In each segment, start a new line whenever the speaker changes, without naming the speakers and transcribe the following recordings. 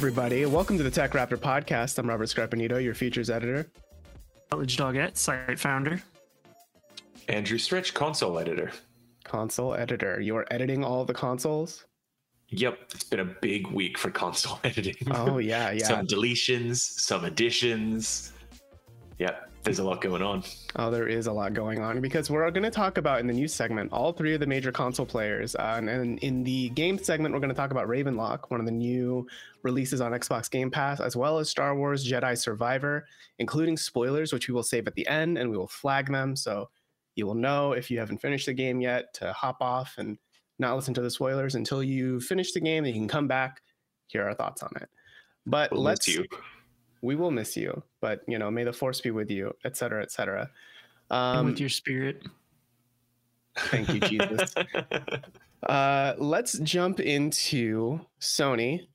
everybody. Welcome to the Tech Raptor podcast. I'm Robert Scarpanito, your features editor.
Rutledge Daugette, site founder.
Andrew Stretch, console editor.
Console editor. You are editing all the consoles?
Yep, it's been a big week for console editing.
Oh, yeah, yeah.
some deletions, some additions. Yep, there's a lot going on.
Oh, there is a lot going on because we're going to talk about in the news segment all three of the major console players. Uh, and, and in the game segment, we're going to talk about Ravenlok, one of the new releases on Xbox Game Pass, as well as Star Wars Jedi Survivor, including spoilers, which we will save at the end and we will flag them. So you will know if you haven't finished the game yet to hop off and not listen to the spoilers until you finish the game. Then you can come back, hear our thoughts on it. But
We'll
let's we will miss you, but you know, may the force be with you, et cetera, et cetera.
and
Um,
with your spirit.
thank you, Jesus. uh, let's jump into Sony.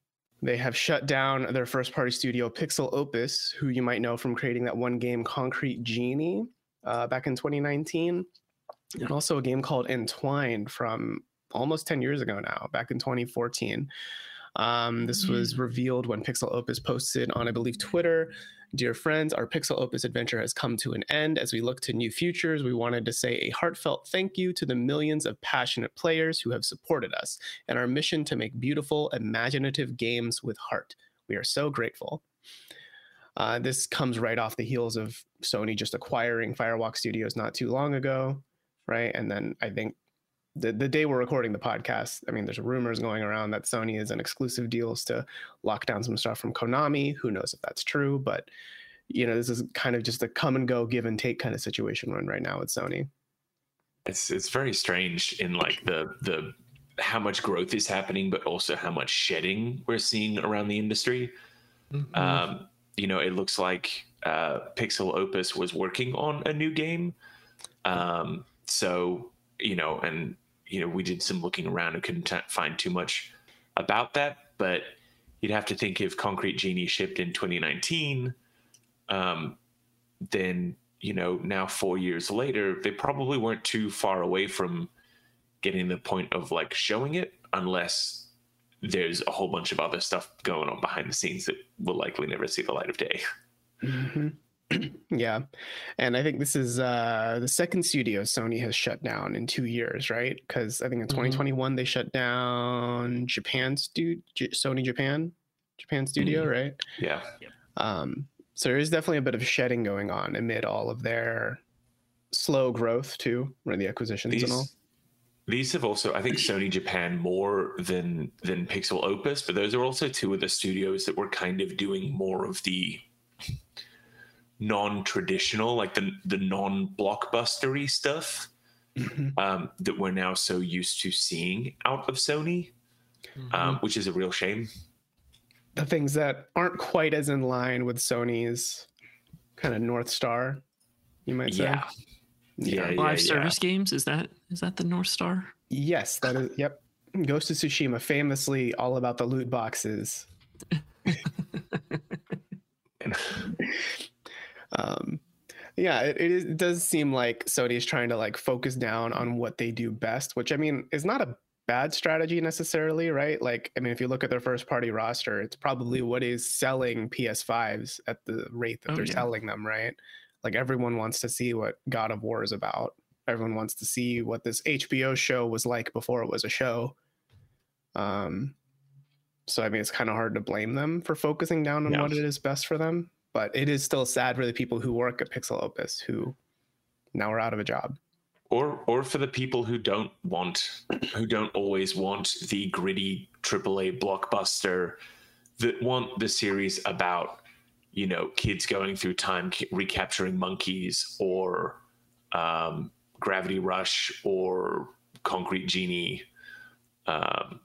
They have shut down their first party studio, Pixel Opus, who you might know from creating that one game, Concrete Genie, uh, back in 2019. And also a game called Entwined from almost 10 years ago now, back in 2014. Um, this was revealed when Pixel Opus posted on, I believe, Twitter. Dear friends, our Pixel Opus adventure has come to an end. As we look to new futures, we wanted to say a heartfelt thank you to the millions of passionate players who have supported us and our mission to make beautiful, imaginative games with heart. We are so grateful. Uh, this comes right off the heels of Sony just acquiring Firewalk Studios not too long ago, right? And then I think the, the day we're recording the podcast, I mean, there's rumors going around that Sony is in exclusive deals to lock down some stuff from Konami. Who knows if that's true? But you know, this is kind of just a come and go, give and take kind of situation run right now with Sony.
it's it's very strange in like the the how much growth is happening, but also how much shedding we're seeing around the industry.
Mm-hmm.
Um, you know, it looks like uh, Pixel Opus was working on a new game. Um, so, you know, and, you know, we did some looking around and couldn't t- find too much about that. But you'd have to think if Concrete Genie shipped in 2019, um, then, you know, now four years later, they probably weren't too far away from getting the point of like showing it, unless there's a whole bunch of other stuff going on behind the scenes that will likely never see the light of day.
Mhm. yeah, and I think this is uh, the second studio Sony has shut down in two years, right? Because I think in 2021 they shut down Japan stu- J- Sony Japan, Japan studio, right?
Yeah.
Um, so there is definitely a bit of shedding going on amid all of their slow growth too, or the acquisitions and all.
These these have also I think Sony Japan more than than Pixel Opus, but those are also two of the studios that were kind of doing more of the non-traditional, like the the non-blockbustery stuff
Mhm.
um, that we're now so used to seeing out of Sony, um, which is a real shame.
The things that aren't quite as in line with Sony's kind of North Star, you might say.
Yeah. Yeah, yeah,
Live
yeah.
service games is that is that the North Star?
Yes, that is. Yep. Ghost of Tsushima, famously all about the loot boxes. um, yeah, it, it, is, it does seem like Sony is trying to like focus down on what they do best, which I mean is not a bad strategy necessarily, right? Like, I mean, if you look at their first party roster, it's probably what is selling PS5s at the rate that
Oh,
they're
yeah.
selling them, right? Like, everyone wants to see what God of War is about. Everyone wants to see what this HBO show was like before it was a show. Um, so I mean, it's kind of hard to blame them for focusing down on
Yeah.
what it is best for them. But it is still sad for the people who work at Pixel Opus who now are out of a job.
or or for the people who don't want who don't always want the gritty AAA blockbuster that want the series about you know kids going through time recapturing monkeys or um, Gravity Rush or Concrete Genie. Um,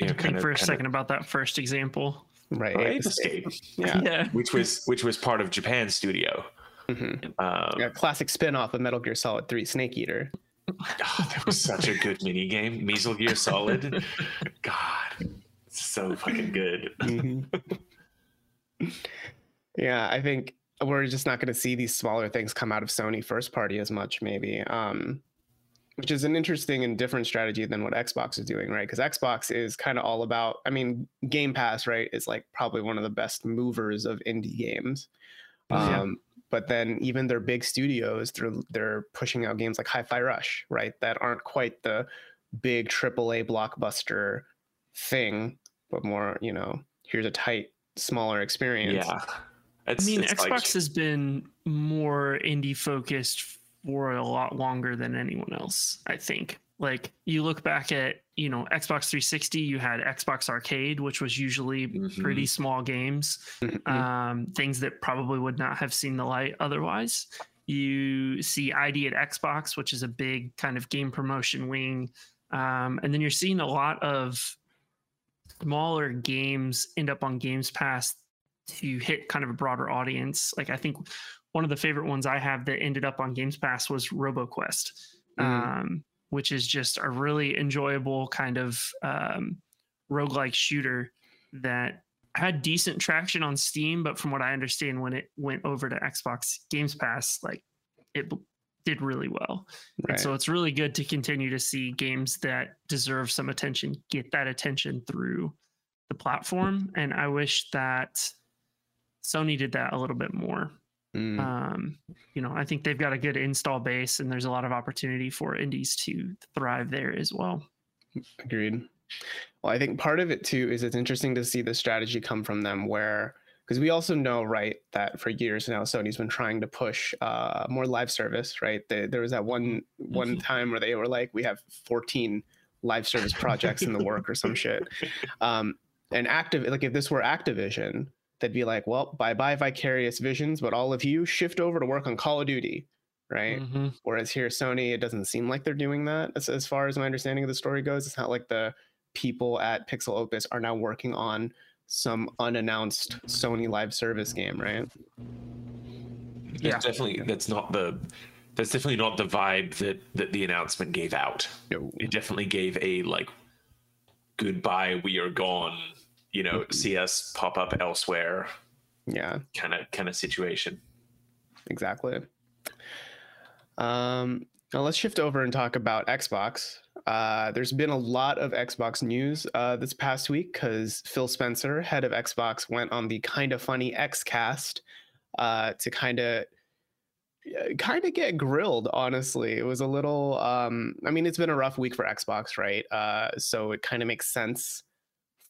you know,
Think
kind of,
for a
kind
second about that first example.
Right.
of,
Ape
Ape
Escape.
Escape,
Yeah.
Yeah.
which was which was part of Japan Studio.
Mhm.
Um,
A classic spin off of Metal Gear Solid 3 Snake Eater.
Oh, that was such a good mini game. Mesal Gear Solid. God, so fucking good.
yeah, I think we're just not going to see these smaller things come out of Sony first party as much, maybe. Um, which is an interesting and different strategy than what Xbox is doing, right? Because Xbox is kind of all about, I mean, Game Pass, right, is like probably one of the best movers of indie games.
Yeah.
Um, but then even their big studios, they're they're pushing out games like Hi-Fi Rush, right, that aren't quite the big AAA blockbuster thing, but more, you know, here's a tight, smaller experience.
Yeah.
I mean, Xbox
like-
has been more indie focused for a lot longer than anyone else, I think. Like you look back at, you know, Xbox 360, you had Xbox Arcade, which was usually
Mhm.
pretty small games,
Mhm.
um, things that probably would not have seen the light otherwise. You see ID at Xbox, which is a big kind of game promotion wing. Um, and then you're seeing a lot of smaller games end up on Games Pass to hit kind of a broader audience. Like I think one of the favorite ones I have that ended up on Games Pass was RoboQuest,
Mhm.
um, which is just a really enjoyable kind of um, roguelike shooter that had decent traction on Steam, but from what I understand, when it went over to Xbox Games Pass, like it did really well.
Right.
And so it's really good to continue to see games that deserve some attention get that attention through the platform. And I wish that Sony did that a little bit more.
Mm.
Um, you know, I think they've got a good install base and there's a lot of opportunity for indies to thrive there as well.
Agreed. Well, I think part of it too is it's interesting to see the strategy come from them where because we also know right that for years now Sony's been trying to push uh, more live service, right? They, there was that one one time where they were like, we have 14 live service projects in the work or some shit. Um, and active like if this were Activision, they'd be like, well, bye bye Vicarious Visions, but all of you shift over to work on Call of Duty, right?
Mhm.
Whereas here, Sony, it doesn't seem like they're doing that. As, as far as my understanding of the story goes, it's not like the people at Pixel Opus are now working on some unannounced Sony live service game, right?
That's
Yeah.
definitely that's not the that's definitely not the vibe that that the announcement gave out.
No.
It definitely gave a like goodbye, we are gone. You know,
Mhm.
see us pop up elsewhere
Yeah,
kind of kind of situation.
exactly. Um, now let's shift over and talk about Xbox. Uh, there's been a lot of Xbox news uh, this past week because Phil Spencer, head of Xbox, went on the Kinda Funny XCast uh, to kind of kind of get grilled honestly it was a little um i mean it's been a rough week for xbox right uh so it kind of makes sense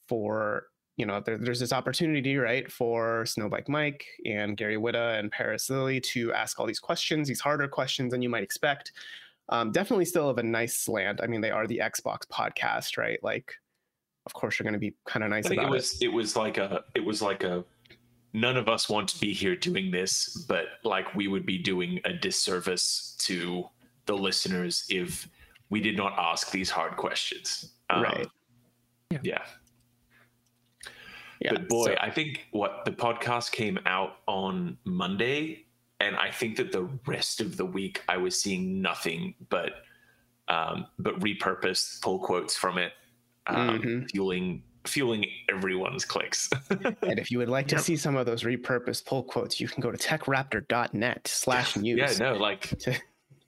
for you know there, there's this opportunity right for snowbike mike and gary whitta and paris lilly to ask all these questions these harder questions than you might expect um definitely still have a nice slant i mean they are the xbox podcast right like of course you're going to be kind of nice
I think
about
it was it was like a it was like a none of us want to be here doing this, but like we would be doing a disservice to the listeners if we did not ask these hard questions. Um,
Right.
Yeah.
Yeah.
Yeah
but boy,
so-
I think what the podcast came out on Monday, and I think that the rest of the week I was seeing nothing but um, but repurposed pull quotes from it, um,
Mhm.
fueling fueling everyone's clicks.
And if you would like to
Yep.
see some of those repurposed pull quotes, you can go to techraptor.net slash news.
yeah, no, like
To-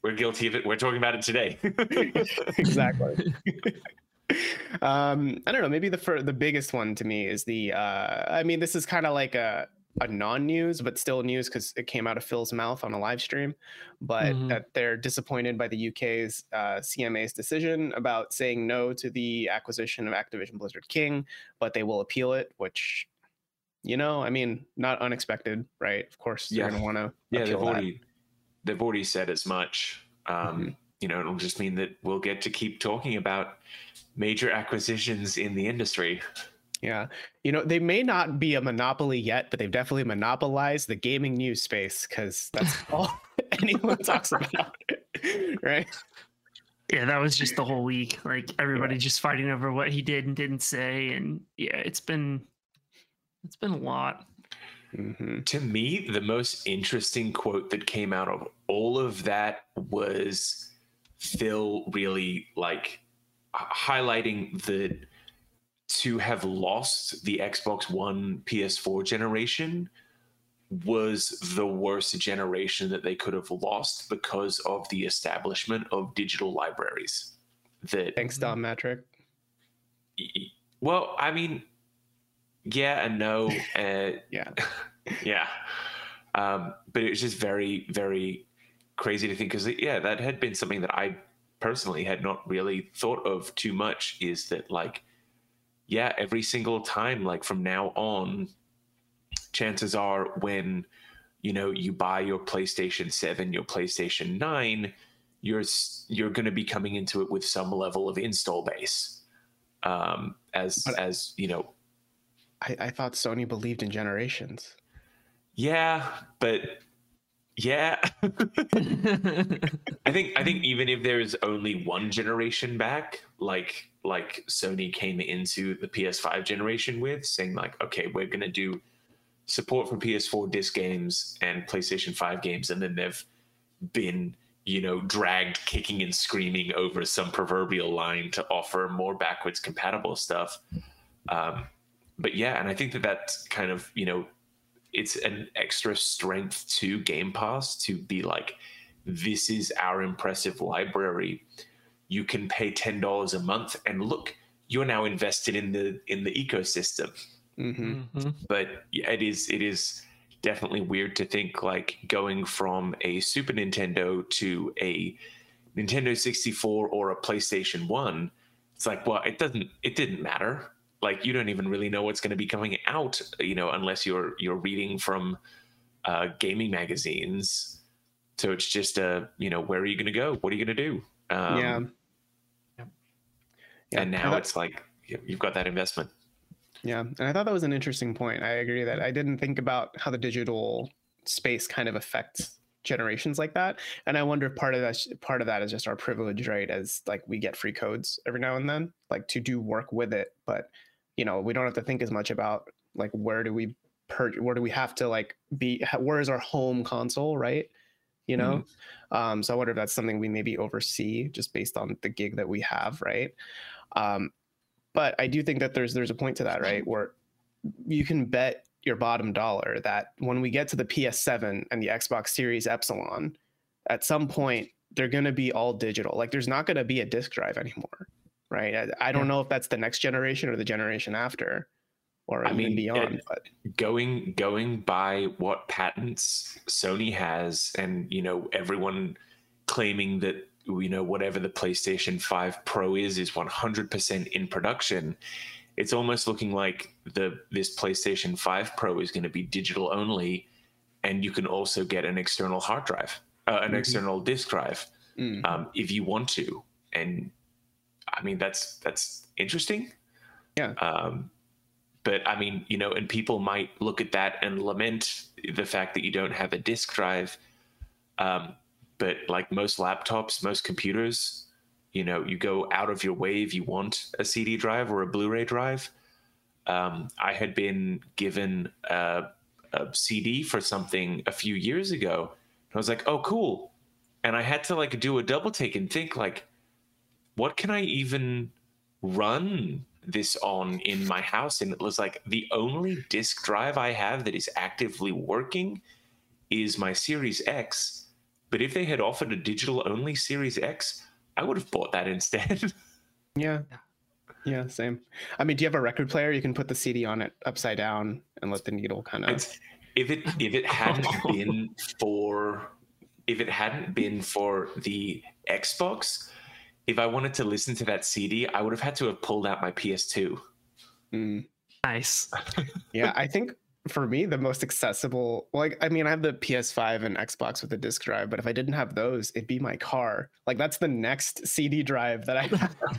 we're guilty of it. We're talking about it today.
exactly. Um, I don't know. Maybe the fir- the biggest one to me is the. Uh, I mean, this is kind of like a a non-news, but still news because it came out of Phil's mouth on a live stream. But
Mhm.
that they're disappointed by the UK's uh, CMA's decision about saying no to the acquisition of Activision Blizzard King, but they will appeal it, which. You know, I mean, not unexpected, right? Of course, they're going to want to
yeah, they've
that.
already they've already said as much. Um,
Mhm.
You know, it'll just mean that we'll get to keep talking about major acquisitions in the industry.
Yeah. You know, they may not be a monopoly yet, but they've definitely monopolized the gaming news space because that's all anyone talks about. right?
Yeah, that was just the whole week. Like everybody just fighting over what he did and didn't say. And yeah, it's been it's been a lot.
hmm
To me, the most interesting quote that came out of all of that was Phil really like h- highlighting that to have lost the Xbox One PS4 generation was the worst generation that they could have lost because of the establishment of digital libraries. That
Thanks, Don Mattrick.
well, I mean, yeah and no. Uh,
Yeah.
yeah. Um, but it was just very, very crazy to think because, yeah, that had been something that I personally had not really thought of too much is that, like, yeah, every single time, like from now on, chances are when, you know, you buy your PlayStation 7, your PlayStation 9, you're, you're going to be coming into it with some level of install base. Um, as,
But-
as, you know,
I, I thought Sony believed in generations.
Yeah, but yeah, I think I think even if there's only one generation back, like like Sony came into the PS5 generation with, saying like, okay, we're gonna do support for PS4 disc games and PlayStation 5 games, and then they've been you know dragged kicking and screaming over some proverbial line to offer more backwards compatible stuff. Um, but yeah, and I think that that's kind of you know it's an extra strength to Game Pass to be like, this is our impressive library. You can pay ten dollars a month, and look, you're now invested in the in the ecosystem.
hmm
Mhm.
But yeah, it is it is definitely weird to think like going from a Super Nintendo to a Nintendo 64 or a PlayStation 1 it's like well it doesn't it didn't matter like you don't even really know what's going to be coming out you know unless you're you're reading from uh, gaming magazines so it's just a you know where are you going to go what are you going to do um,
yeah. Yeah.
and now
thought-
it's like you- you've got that investment
Yeah, and I thought that was an interesting point. I agree that I didn't think about how the digital space kind of affects generations like that, and I wonder if part of that part of that is just our privilege, right? As like we get free codes every now and then, like to do work with it, but you know we don't have to think as much about like where do we per where do we have to like be where is our home console, right? You know, um, so I wonder if that's something we maybe oversee just based on the gig that we have, right? Um, but I do think that there's there's a point to that, right? Where you can bet your bottom dollar that when we get to the PS7 and the Xbox Series Epsilon, at some point they're going to be all digital. Like there's not going to be a disk drive anymore, right? I, I don't
Yeah.
know if that's the next generation or the generation after, or
I mean,
beyond.
it-
but
going going by what patents Sony has, and you know everyone claiming that you know whatever the PlayStation Five Pro is is 100% in production. It's almost looking like the this PlayStation Five Pro is going to be digital only, and you can also get an external hard drive, uh, an
Mhm.
external disk drive,
mm,
um, if you want to. And I mean that's that's interesting.
Yeah.
Um, but I mean, you know, and people might look at that and lament the fact that you don't have a disk drive. Um, but like most laptops, most computers, you know, you go out of your way if you want a CD drive or a Blu-ray drive. Um, I had been given a, a CD for something a few years ago. and I was like, oh, cool. And I had to like do a double take and think like, what can I even run this on in my house? And it was like the only disk drive I have that is actively working is my Series X. But if they had offered a digital only Series X, I would have bought that instead.
yeah,
Yeah.
same. I mean, do you have a record player? You can put the CD on it upside down and let the needle kind of.
If it if it hadn't been for if it hadn't been for the Xbox, if I wanted to listen to that CD, I would have had to have pulled out my PS2.
Mm.
Nice.
yeah i think for me the most accessible like i mean i have the ps5 and xbox with the disk drive but if i didn't have those it'd be my car like that's the next cd drive that i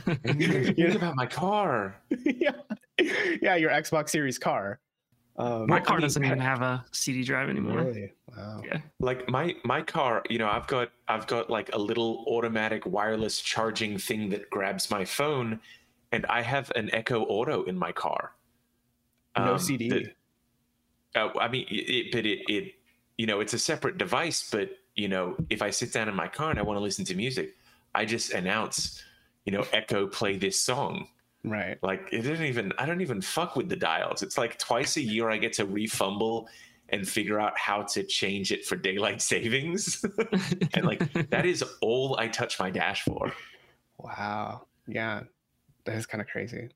I
You
think about my car.
yeah yeah your xbox series car um
My
I
car
mean,
doesn't even have a CD drive anymore.
really? Wow.
Yeah.
like my my car you know i've got i've got like a little automatic wireless charging thing that grabs my phone and i have an echo auto in my car.
No
Um,
cd
that- uh, i mean it, it but it, it you know it's a separate device but you know if i sit down in my car and i want to listen to music i just announce you know echo play this song
right
like it didn't even I don't even fuck with the dials. It's like twice a year I get to refumble and figure out how to change it for daylight savings. and like that is all I touch my dash for.
Wow. Yeah. That is kind of crazy.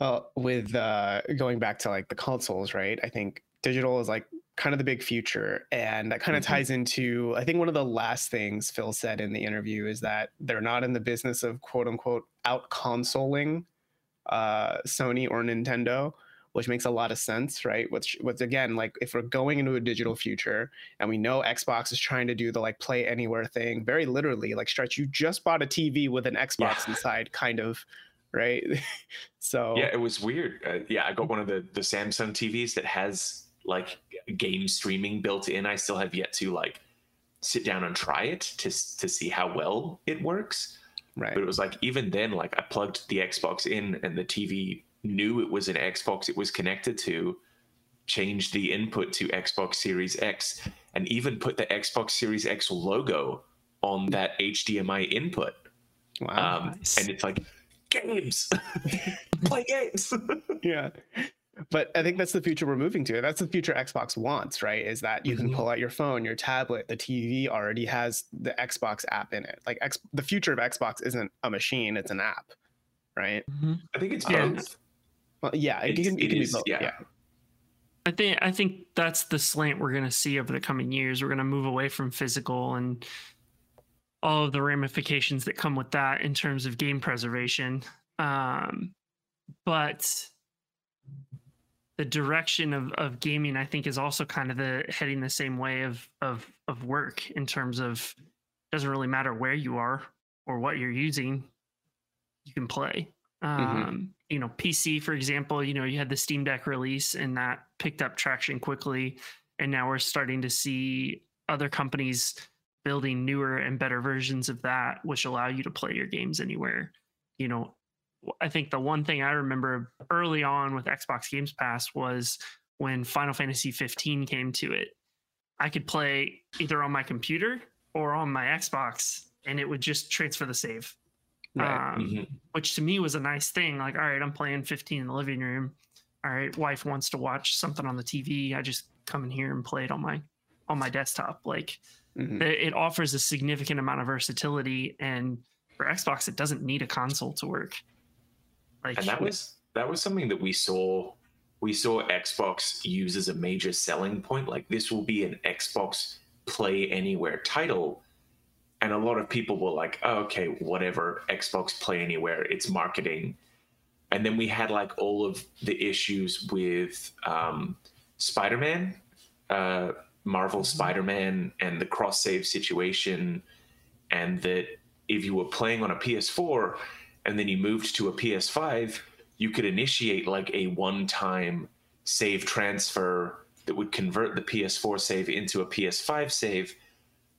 Well, with uh going back to like the consoles, right? I think digital is like kind of the big future. And that kind of mm-hmm. ties into, I think one of the last things Phil said in the interview is that they're not in the business of quote unquote out consoling uh, Sony or Nintendo, which makes a lot of sense, right? Which, which again, like if we're going into a digital future and we know Xbox is trying to do the like play anywhere thing, very literally, like Stretch, you just bought a TV with an Xbox yeah. inside, kind of, right? so
yeah, it was weird. Uh, yeah, I got one of the the Samsung TVs that has like game streaming built in. I still have yet to like sit down and try it to to see how well it works.
Right.
But it was like even then, like I plugged the Xbox in and the TV knew it was an Xbox it was connected to, changed the input to Xbox Series X, and even put the Xbox Series X logo on that HDMI input. Wow. Um, nice. And it's like games, play games.
yeah but I think that's the future we're moving to. That's the future Xbox wants, right? Is that you can mm-hmm. pull out your phone, your tablet, the TV already has the Xbox app in it. Like X, the future of Xbox isn't a machine; it's an app, right?
Mm-hmm. I think it's both.
Well, yeah, it, can, it can is, be both. Yeah. yeah.
I think I think that's the slant we're going to see over the coming years. We're going to move away from physical and all of the ramifications that come with that in terms of game preservation. Um, but the direction of, of gaming, I think, is also kind of the heading the same way of of of work in terms of doesn't really matter where you are or what you're using, you can play. Mm-hmm. Um, you know, PC, for example, you know, you had the Steam Deck release and that picked up traction quickly. And now we're starting to see other companies building newer and better versions of that, which allow you to play your games anywhere. You know, I think the one thing I remember early on with Xbox Games Pass was when Final Fantasy 15 came to it. I could play either on my computer or on my Xbox, and it would just transfer the save. Right. Um, mm-hmm. Which to me was a nice thing. Like, all right, I'm playing 15 in the living room. All right, wife wants to watch something on the TV. I just come in here and play it on my on my desktop. Like, mm-hmm. it, it offers a significant amount of versatility, and for Xbox, it doesn't need a console to work.
Like, and that was that was something that we saw we saw Xbox use as a major selling point. Like this will be an Xbox Play Anywhere title. And a lot of people were like, oh, okay, whatever, Xbox Play Anywhere, it's marketing. And then we had like all of the issues with um, Spider Man, uh, Marvel mm-hmm. Spider Man, and the cross save situation. And that if you were playing on a PS4, and then you moved to a PS5, you could initiate like a one time save transfer that would convert the PS4 save into a PS5 save,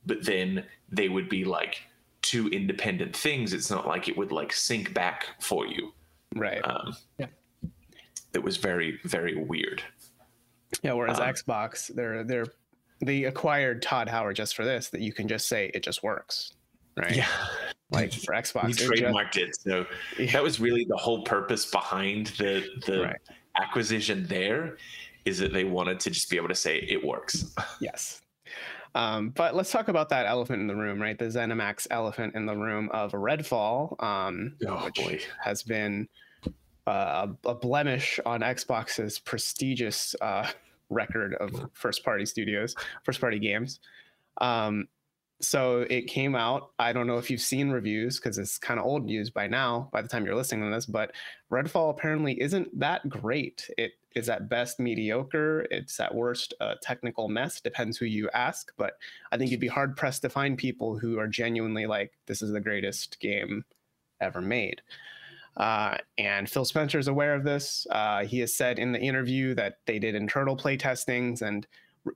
but then they would be like two independent things. It's not like it would like sync back for you.
Right.
Um, yeah. That was very, very weird.
Yeah. Whereas um, Xbox, they're, they're, they acquired Todd Howard just for this, that you can just say it just works. Right.
Yeah
like for Xbox.
We trademarked it, so yeah. that was really the whole purpose behind the the right. acquisition. There is that they wanted to just be able to say it works.
Yes. Um, but let's talk about that elephant in the room, right? The ZeniMax elephant in the room of Redfall, um, oh, which boy. has been uh, a blemish on Xbox's prestigious uh, record of first party studios, first party games. Um, so it came out. I don't know if you've seen reviews because it's kind of old news by now, by the time you're listening to this, but Redfall apparently isn't that great. It is at best mediocre. It's at worst a technical mess, depends who you ask. But I think you'd be hard pressed to find people who are genuinely like, this is the greatest game ever made. Uh, and Phil Spencer is aware of this. Uh, he has said in the interview that they did internal play testings and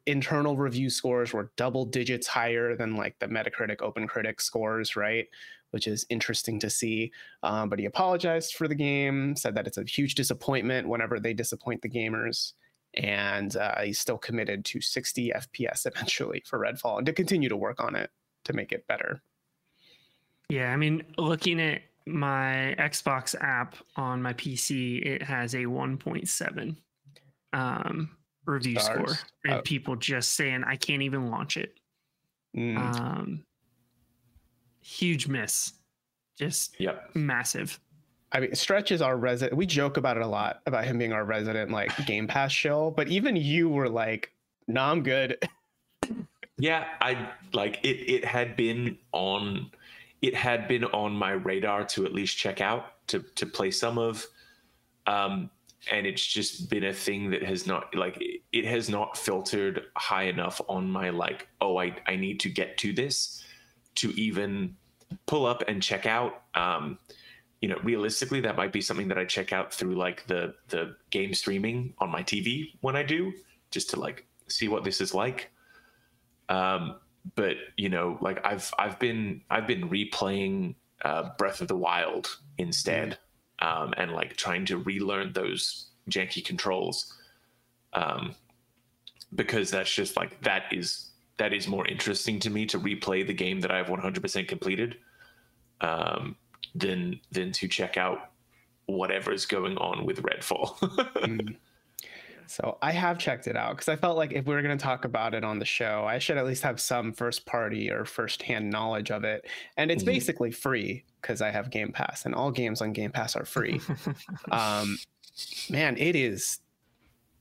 internal review scores were double digits higher than like the Metacritic OpenCritic scores, right? Which is interesting to see. Um, but he apologized for the game, said that it's a huge disappointment whenever they disappoint the gamers. And uh, he's still committed to 60 FPS eventually for Redfall and to continue to work on it to make it better.
Yeah, I mean, looking at my Xbox app on my PC, it has a 1.7. Um, review
Stars?
score and
Oh.
people just saying I can't even launch it.
Mm.
Um, huge miss, just
Yep.
massive.
I mean, Stretch is our resident. We joke about it a lot about him being our resident like Game Pass shill, but even you were like, "No, I'm good."
Yeah, I like it. It had been on, it had been on my radar to at least check out to to play some of, um, and it's just been a thing that has not like it- has not filtered high enough on my like oh I I need to get to this to even pull up and check out. Um, you know, realistically, that might be something that I check out through like the the game streaming on my TV when I do, just to like see what this is like um but you know like i've i've been i've been replaying uh breath of the wild instead um and like trying to relearn those janky controls um because that's just like that is that is more interesting to me to replay the game that i've 100% completed um than than to check out whatever is going on with redfall
Mm. So I have checked it out because I felt like if we were going to talk about it on the show, I should at least have some first party or first hand knowledge of it. And it's
Mhm.
basically free because I have Game Pass, and all games on Game Pass are free. um, man, it is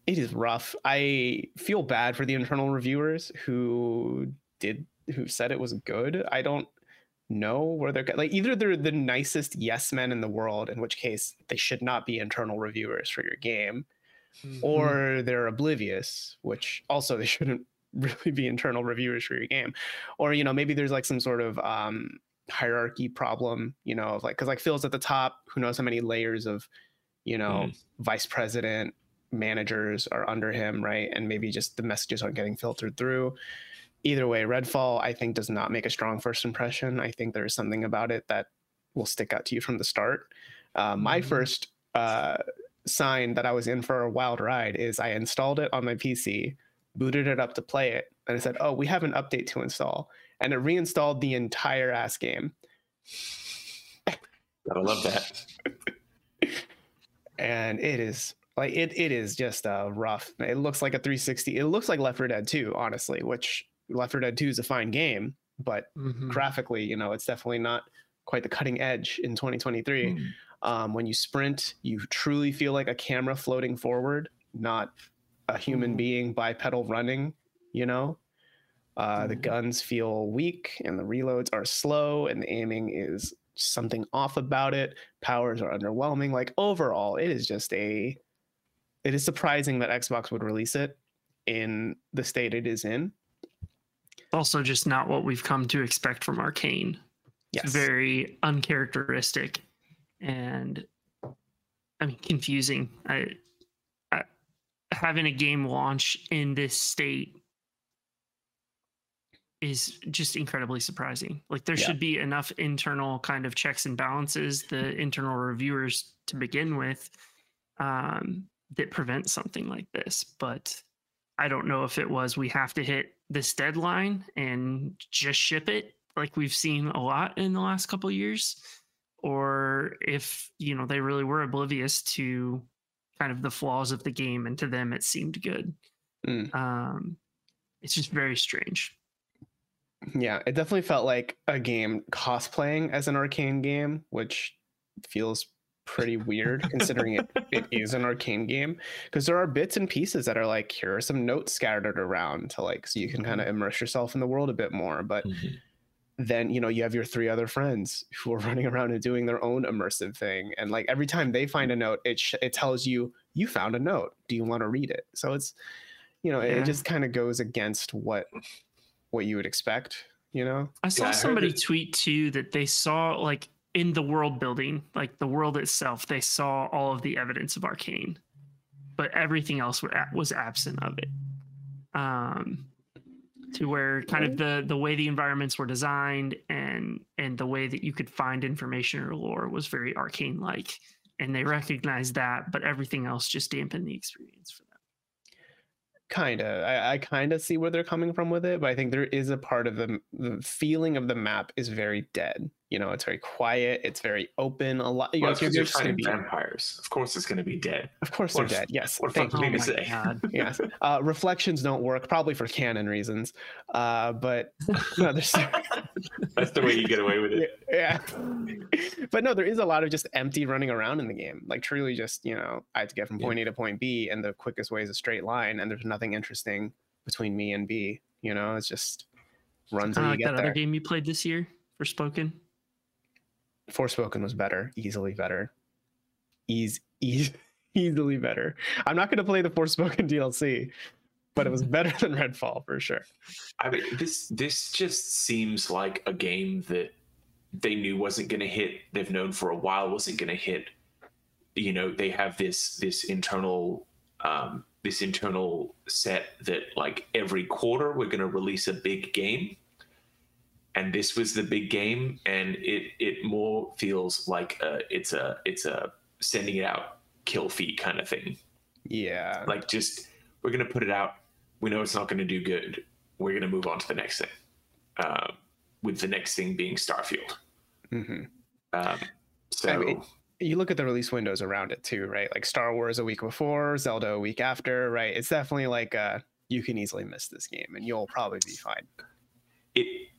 it is rough. I feel bad for the internal reviewers who did who said it was good. I don't know where they're like either they're the nicest yes men in the world, in which case they should not be internal reviewers for your game or they're oblivious, which also they shouldn't really be internal reviewers for your game. Or you know, maybe there's like some sort of um, hierarchy problem, you know, of like because like Phil's at the top, who knows how many layers of, you know, vice president managers are under him, right? And maybe just the messages aren't getting filtered through. Either way, Redfall I think does not make a strong first impression. I think there's something about it that will stick out to you from the start. Uh, my
Mhm.
first uh, sign that I was in for a wild ride is I installed it on my PC, booted it up to play it, and I said, "Oh, we have an update to install," and it reinstalled the entire ass game.
gotta love that
And it is like it it is just uh, rough. It looks like a 360. It looks like Left 4 Dead 2, honestly. Which Left 4 Dead 2 is a fine game, but
Mhm.
graphically, you know, it's definitely not quite the cutting edge in 2023.
Mm.
Um, when you sprint, you truly feel like a camera floating forward, not a human
Mhm.
being bipedal running, you know? Uh, The
Mhm.
guns feel weak and the reloads are slow and the aiming is something off about it. Powers are underwhelming. Like overall, it is just a. It is surprising that Xbox would release it in the state it is in.
also just not what we've come to expect from Arcane.
Yes.
very uncharacteristic and I mean confusing. I, I having a game launch in this state is just incredibly surprising. Like there
Yeah.
should be enough internal kind of checks and balances, the internal reviewers to begin with, um, that prevent something like this. But I don't know if it was we have to hit this deadline and just ship it like we've seen a lot in the last couple of years or if you know they really were oblivious to kind of the flaws of the game and to them it seemed good
Mm.
um it's just very strange
Yeah, it definitely felt like a game cosplaying as an arcane game, which feels pretty weird considering it, it is an arcane game. Because there are bits and pieces that are like, here are some notes scattered around to like, so you can kind of immerse yourself in the world a bit more. But
Mhm.
Then, you know, you have your three other friends who are running around and doing their own immersive thing. And like every time they find a note, it, sh- it tells you, you found a note. Do you want to read it? So it's, you know,
Yeah.
it just kind of goes against what what you would expect, you know?
i saw
I
somebody
that-
tweet too that they saw like in the world building like the world itself they saw all of the evidence of arcane but everything else was absent of it um to where kind of the the way the environments were designed and and the way that you could find information or lore was very arcane like and they recognized that but everything else just dampened the experience for them.
Kind of i, I kind of see where they're coming from with it but i think there is a part of the, the feeling of the map is very dead You know, it's very quiet. It's very open. A lot. You
Well,
know, you're,
'cause
you're
you're
gonna
fighting
be.
vampires. Of course, it's going to be dead.
Of course,
What
they're dead. Yes.
what a
Thank
fucking
you.
Oh
to say.
god.
yes. Uh, reflections don't work, probably for canon reasons. Uh, but no, there's,
That's the way you get away with it.
yeah. But no, there is a lot of just empty running around in the game. Like truly, just you know, I have to get from
Yeah.
point A to point B, and the quickest way is a straight line, and there's nothing interesting between me and B. You know, it's just runs
Kind
and
of
you
like
get
that other game you played this year for Spoken.
Forspoken was better, easily better, ease, ease, easily better. I'm not going to play the Forspoken DLC, but it was better than Redfall for sure.
I mean, this this just seems like a game that they knew wasn't going to hit. They've known for a while wasn't going to hit. You know, they have this this internal um, this internal set that like every quarter we're going to release a big game, and this was the big game, and it it more feels like a, it's a it's a sending it out kill feed kind of thing
Yeah,
like just we're gonna put it out we know it's not gonna do good we're gonna move on to the next thing um, with the next thing being starfield
hmm
um, so
I mean, you look at the release windows around it too, right? Like Star Wars a week before, Zelda a week after, right? It's definitely like uh, you can easily miss this game, and you'll probably be fine.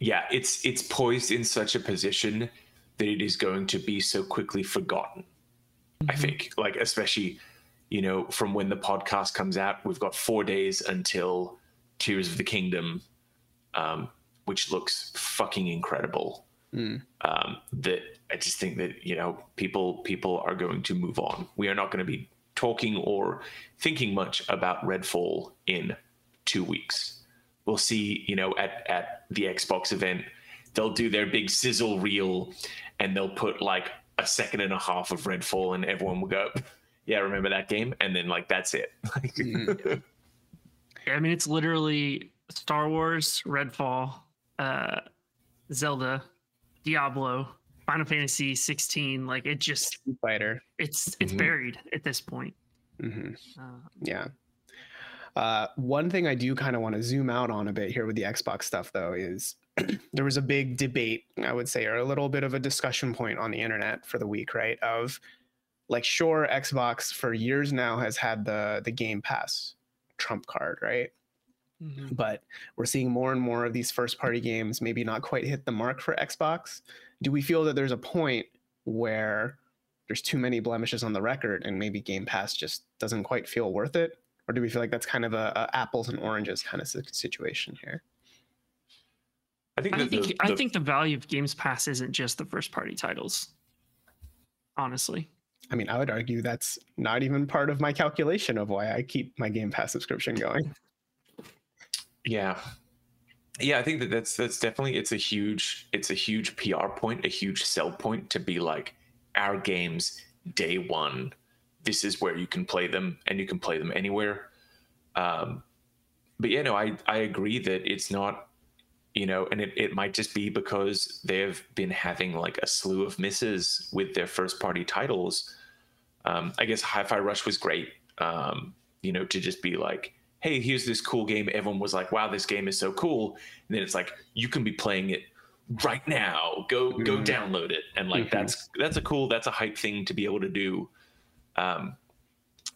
Yeah it's it's poised in such a position that it is going to be so quickly forgotten i
Mhm.
think like especially you know from when the podcast comes out we've got four days until tears of the kingdom um, which looks fucking incredible
Mm.
um, that I just think that you know people people are going to move on. We are not going to be talking or thinking much about Redfall in two weeks. We'll see, you know, at at the Xbox event, they'll do their big sizzle reel, and they'll put like a second and a half of Redfall, and everyone will go, "Yeah, remember that game?" And then like that's it. Like,
Mhm.
I mean, it's literally Star Wars, Redfall, uh, Zelda, Diablo, Final Fantasy 16. Like it just,
Street Fighter.
it's it's
Mhm.
buried at this point.
Mm-hmm.
Uh,
Yeah. Uh, one thing I do kind of want to zoom out on a bit here with the Xbox stuff, though, is there was a big debate, I would say, or a little bit of a discussion point on the internet for the week, right? Of like, sure, Xbox for years now has had the the Game Pass trump card, right? But we're seeing more and more of these first party games maybe not quite hit the mark for Xbox. Do we feel that there's a point where there's too many blemishes on the record and maybe Game Pass just doesn't quite feel worth it? Or do we feel like that's kind of a, a apples and oranges kind of situation here?
I think
I
that
think
the,
I think the value of Games Pass isn't just the first party titles. Honestly,
I mean, I would argue that's not even part of my calculation of why I keep my Game Pass subscription going.
Yeah. Yeah, I think that that's that's definitely it's a huge it's a huge PR point, a huge sell point to be like our games day 1 this is where you can play them and you can play them anywhere. Um but yeah, no, I I agree that it's not you know, and it, it might just be because they've been having like a slew of misses with their first party titles. Um, I guess Hi-Fi Rush was great. Um, you know, to just be like, hey, here's this cool game. Everyone was like, wow, this game is so cool. And then it's like, you can be playing it right now. Go go
Mhm.
download it. And like
Mhm.
that's that's a cool, that's a hype thing to be able to do. Um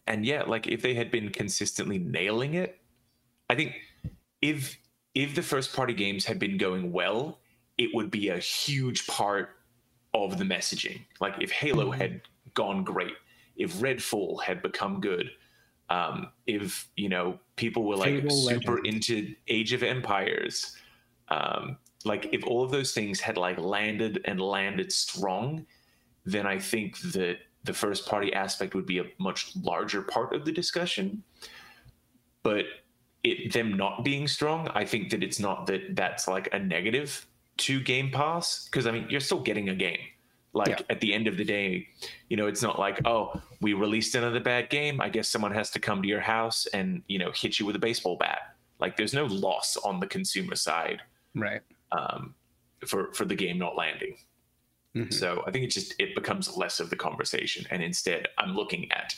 and yeah, like if they had been consistently nailing it, I think if if the first party games had been going well, it would be a huge part of the messaging. Like if Halo
Mhm.
had gone great, if Redfall had become good, um, if you know people were like
Fable
super
Legends.
into Age of Empires, um, like if all of those things had like landed and landed strong, then I think that the first party aspect would be a much larger part of the discussion. But it them not being strong, I think that it's not that that's like a negative to Game Pass because I mean you're still getting a game. Like
Yeah.
at the end of the day, you know, it's not like oh we released another bad game. I guess someone has to come to your house and you know hit you with a baseball bat. Like there's no loss on the consumer side
Right.
um, for for the game not landing.
Mhm.
So I think it just it becomes less of the conversation, and instead I'm looking at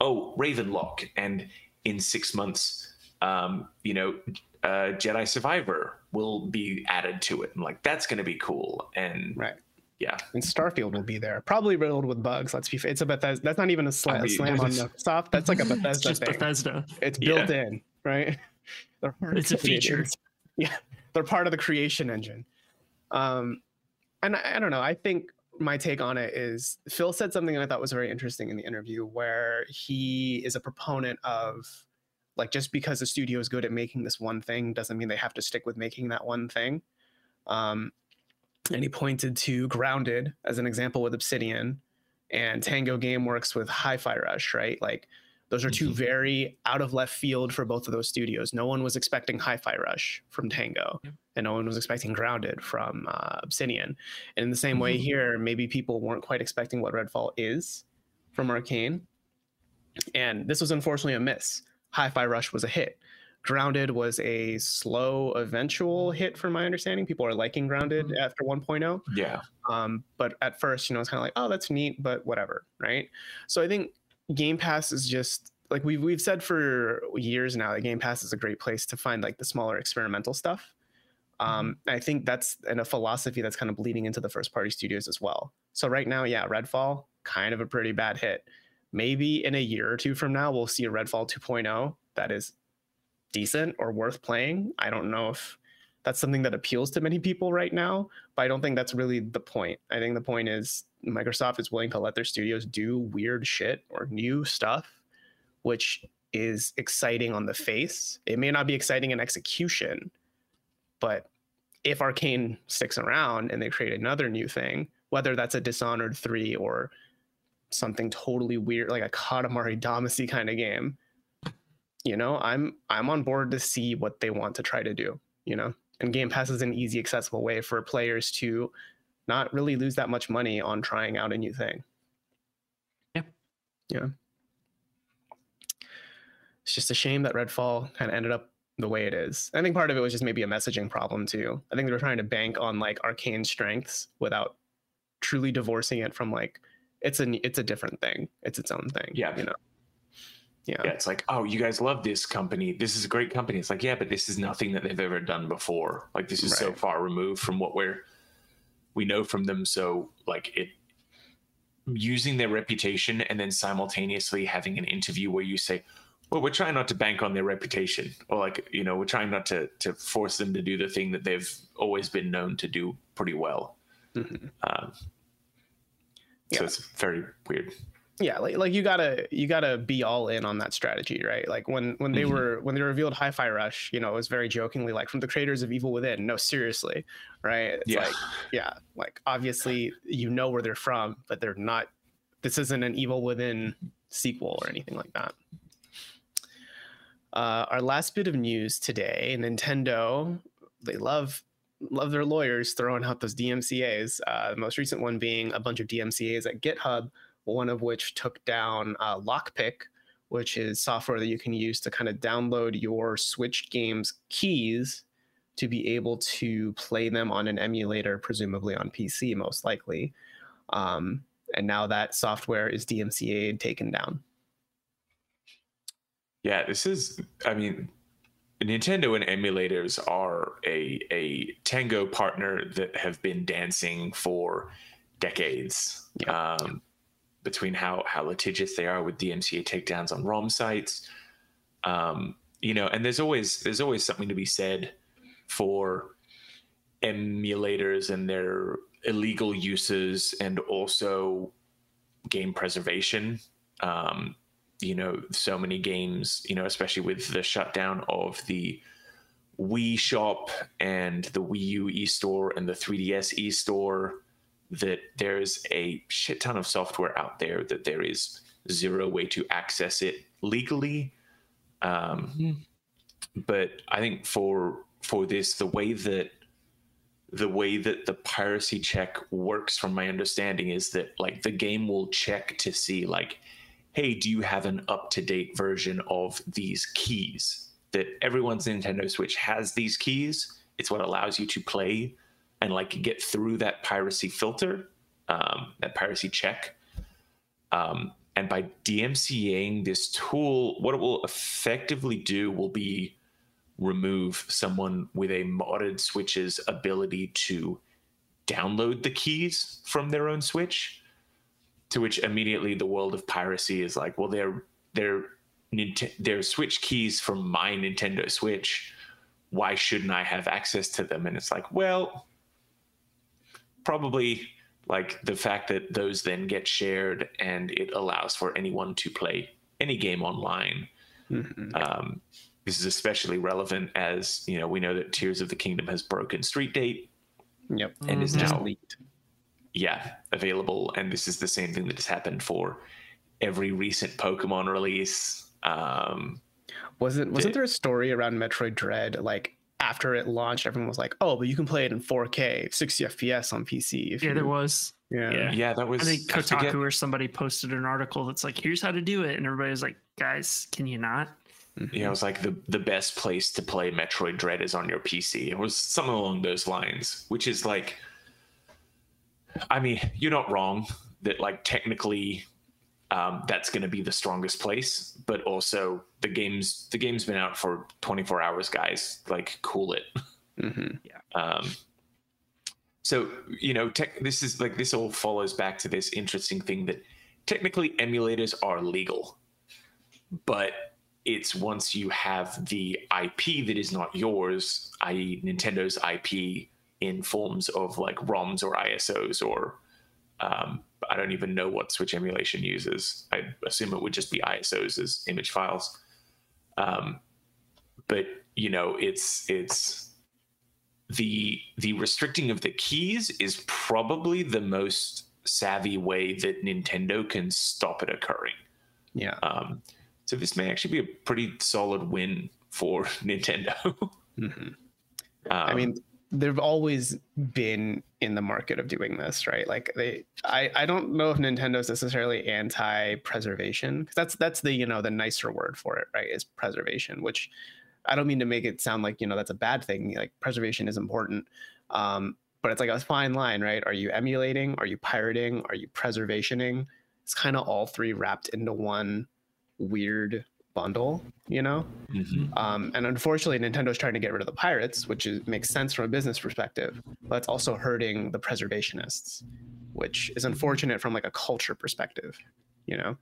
oh Ravenlok, and in six months, um, you know, uh, Jedi Survivor will be added to it, and like that's going to be cool, and
Right.
Yeah,
and Starfield will be there, probably riddled with bugs. Let's be. Fair. It's a Bethesda. That's not even a, sla- I mean, slam on the Microsoft. That's like a Bethesda. it's
just
thing.
Bethesda.
It's built yeah. in, right?
it's a feature.
Yeah, they're part of the creation engine. Um, and I, I don't know. I think my take on it is Phil said something I thought was very interesting in the interview, where he is a proponent of like just because the studio is good at making this one thing doesn't mean they have to stick with making that one thing. Um, and he pointed to Grounded as an example with Obsidian, and Tango Gameworks with Hi-Fi Rush, right? Like those are 2 mm-hmm. very out of left field for both of those studios. No one was expecting Hi-Fi Rush from Tango, yeah. and no one was expecting Grounded from uh, Obsidian. And in the same mm-hmm. way here, maybe people weren't quite expecting what Redfall is from Arkane, and this was unfortunately a miss. Hi-Fi Rush was a hit. Grounded was a slow, eventual hit, from my understanding. People are liking Grounded mm-hmm. after 1.0.
Yeah.
Um, but at first, you know, it's kind of like, oh, that's neat, but whatever, right? So I think Game Pass is just like we've we've said for years now that Game Pass is a great place to find like the smaller experimental stuff. Um, mm-hmm. I think that's and a philosophy that's kind of bleeding into the first party studios as well. So right now, yeah, Redfall kind of a pretty bad hit. Maybe in a year or two from now, we'll see a Redfall 2.0 that is decent or worth playing. I don't know if that's something that appeals to many people right now, but I don't think that's really the point. I think the point is Microsoft is willing to let their studios do weird shit or new stuff, which is exciting on the face. It may not be exciting in execution, but if Arkane sticks around and they create another new thing, whether that's a Dishonored 3 or something totally weird like a Katamari Damacy kind of game, you know, I'm I'm on board to see what they want to try to do, you know. And Game Pass is an easy accessible way for players to not really lose that much money on trying out a new thing.
Yeah.
Yeah. It's just a shame that Redfall kind of ended up the way it is. I think part of it was just maybe a messaging problem too. I think they were trying to bank on like Arkane strengths without truly divorcing it from like it's a it's a different thing. It's its own thing.
Yeah.
You know.
Yeah. yeah. It's like, oh, you guys love this company. This is a great company. It's like, yeah, but this is nothing that they've ever done before. Like this is right. so far removed from what we're we know from them. So like it using their reputation and then simultaneously having an interview where you say, well, we're trying not to bank on their reputation, or like you know, we're trying not to to force them to do the thing that they've always been known to do pretty well. Mm-hmm. Um, so yeah. it's very weird
yeah like, like you gotta you gotta be all in on that strategy right? Like when when they mm-hmm. were when they revealed hi-fi rush you know it was very jokingly like from the creators of evil within. No seriously right? It's yeah. like yeah like obviously you know where they're from but they're not this isn't an evil within sequel or anything like that. Uh, our last bit of news today nintendo they love love their lawyers throwing out those dmcas uh, the most recent one being a bunch of dmcas at github one of which took down uh, Lockpick, which is software that you can use to kind of download your Switch games keys to be able to play them on an emulator, presumably on PC, most likely. Um, and now that software is DMCA taken down.
Yeah, this is, I mean, Nintendo and emulators are a, a Tango partner that have been dancing for decades. Yeah. Um, between how how litigious they are with DMCA takedowns on ROM sites. Um, you know, and there's always there's always something to be said for emulators and their illegal uses and also game preservation. Um, you know, so many games, you know, especially with the shutdown of the Wii shop and the Wii U e-store and the 3DS e-store that there's a shit ton of software out there that there is zero way to access it legally. Um, mm-hmm. But I think for for this, the way that the way that the piracy check works, from my understanding, is that like the game will check to see like, hey, do you have an up to date version of these keys? That everyone's Nintendo Switch has these keys. It's what allows you to play and like get through that piracy filter, um, that piracy check. Um, and by DMCAing this tool, what it will effectively do will be remove someone with a modded Switch's ability to download the keys from their own Switch. To which immediately the world of piracy is like, well, they're they're they're Switch keys from my Nintendo Switch. Why shouldn't I have access to them? And it's like, well, probably like the fact that those then get shared and it allows for anyone to play any game online. Mm-hmm. Um, this is especially relevant as you know we know that Tears of the Kingdom has broken street date.
Yep,
and mm-hmm. is now leaked. Yeah, available, and this is the same thing that has happened for every recent Pokemon release. Um,
wasn't wasn't there a story around Metroid Dread like after it launched, everyone was like, "Oh, but you can play it in 4K, 60 FPS on PC."
yeah,
you...
there was.
Yeah. yeah, yeah, that was.
I think Kotaku I or somebody posted an article that's like, "Here's how to do it," and everybody was like, "Guys, can you not?"
Mm-hmm. Yeah, it was like the the best place to play Metroid Dread is on your PC. It was something along those lines, which is like, I mean, you're not wrong that like technically um, that's going to be the strongest place. But also, the game's the game's been out for 24 hours, guys. Like, cool it.
Mm-hmm.
Yeah. Um, so you know, tech, this is like this all follows back to this interesting thing that technically emulators are legal, but it's once you have the IP that is not yours, i.e., Nintendo's IP in forms of like ROMs or ISOs or um, I don't even know what Switch emulation uses. I assume it would just be ISOs as image files. Um, but you know, it's it's the the restricting of the keys is probably the most savvy way that Nintendo can stop it occurring.
Yeah.
Um, so this may actually be a pretty solid win for Nintendo.
mm-hmm. um, I mean, they've always been in the market of doing this, right? Like they, I, I don't know if Nintendo's necessarily anti-preservation because that's that's the you know the nicer word for it, right? Is preservation, which I don't mean to make it sound like you know that's a bad thing. Like preservation is important, um, but it's like a fine line, right? Are you emulating? Are you pirating? Are you preservationing? It's kind of all three wrapped into one weird bundle, you know? Mm-hmm. Um, and unfortunately, Nintendo's trying to get rid of the pirates, which is, makes sense from a business perspective, but it's also hurting the preservationists, which is unfortunate from like a culture perspective, you know?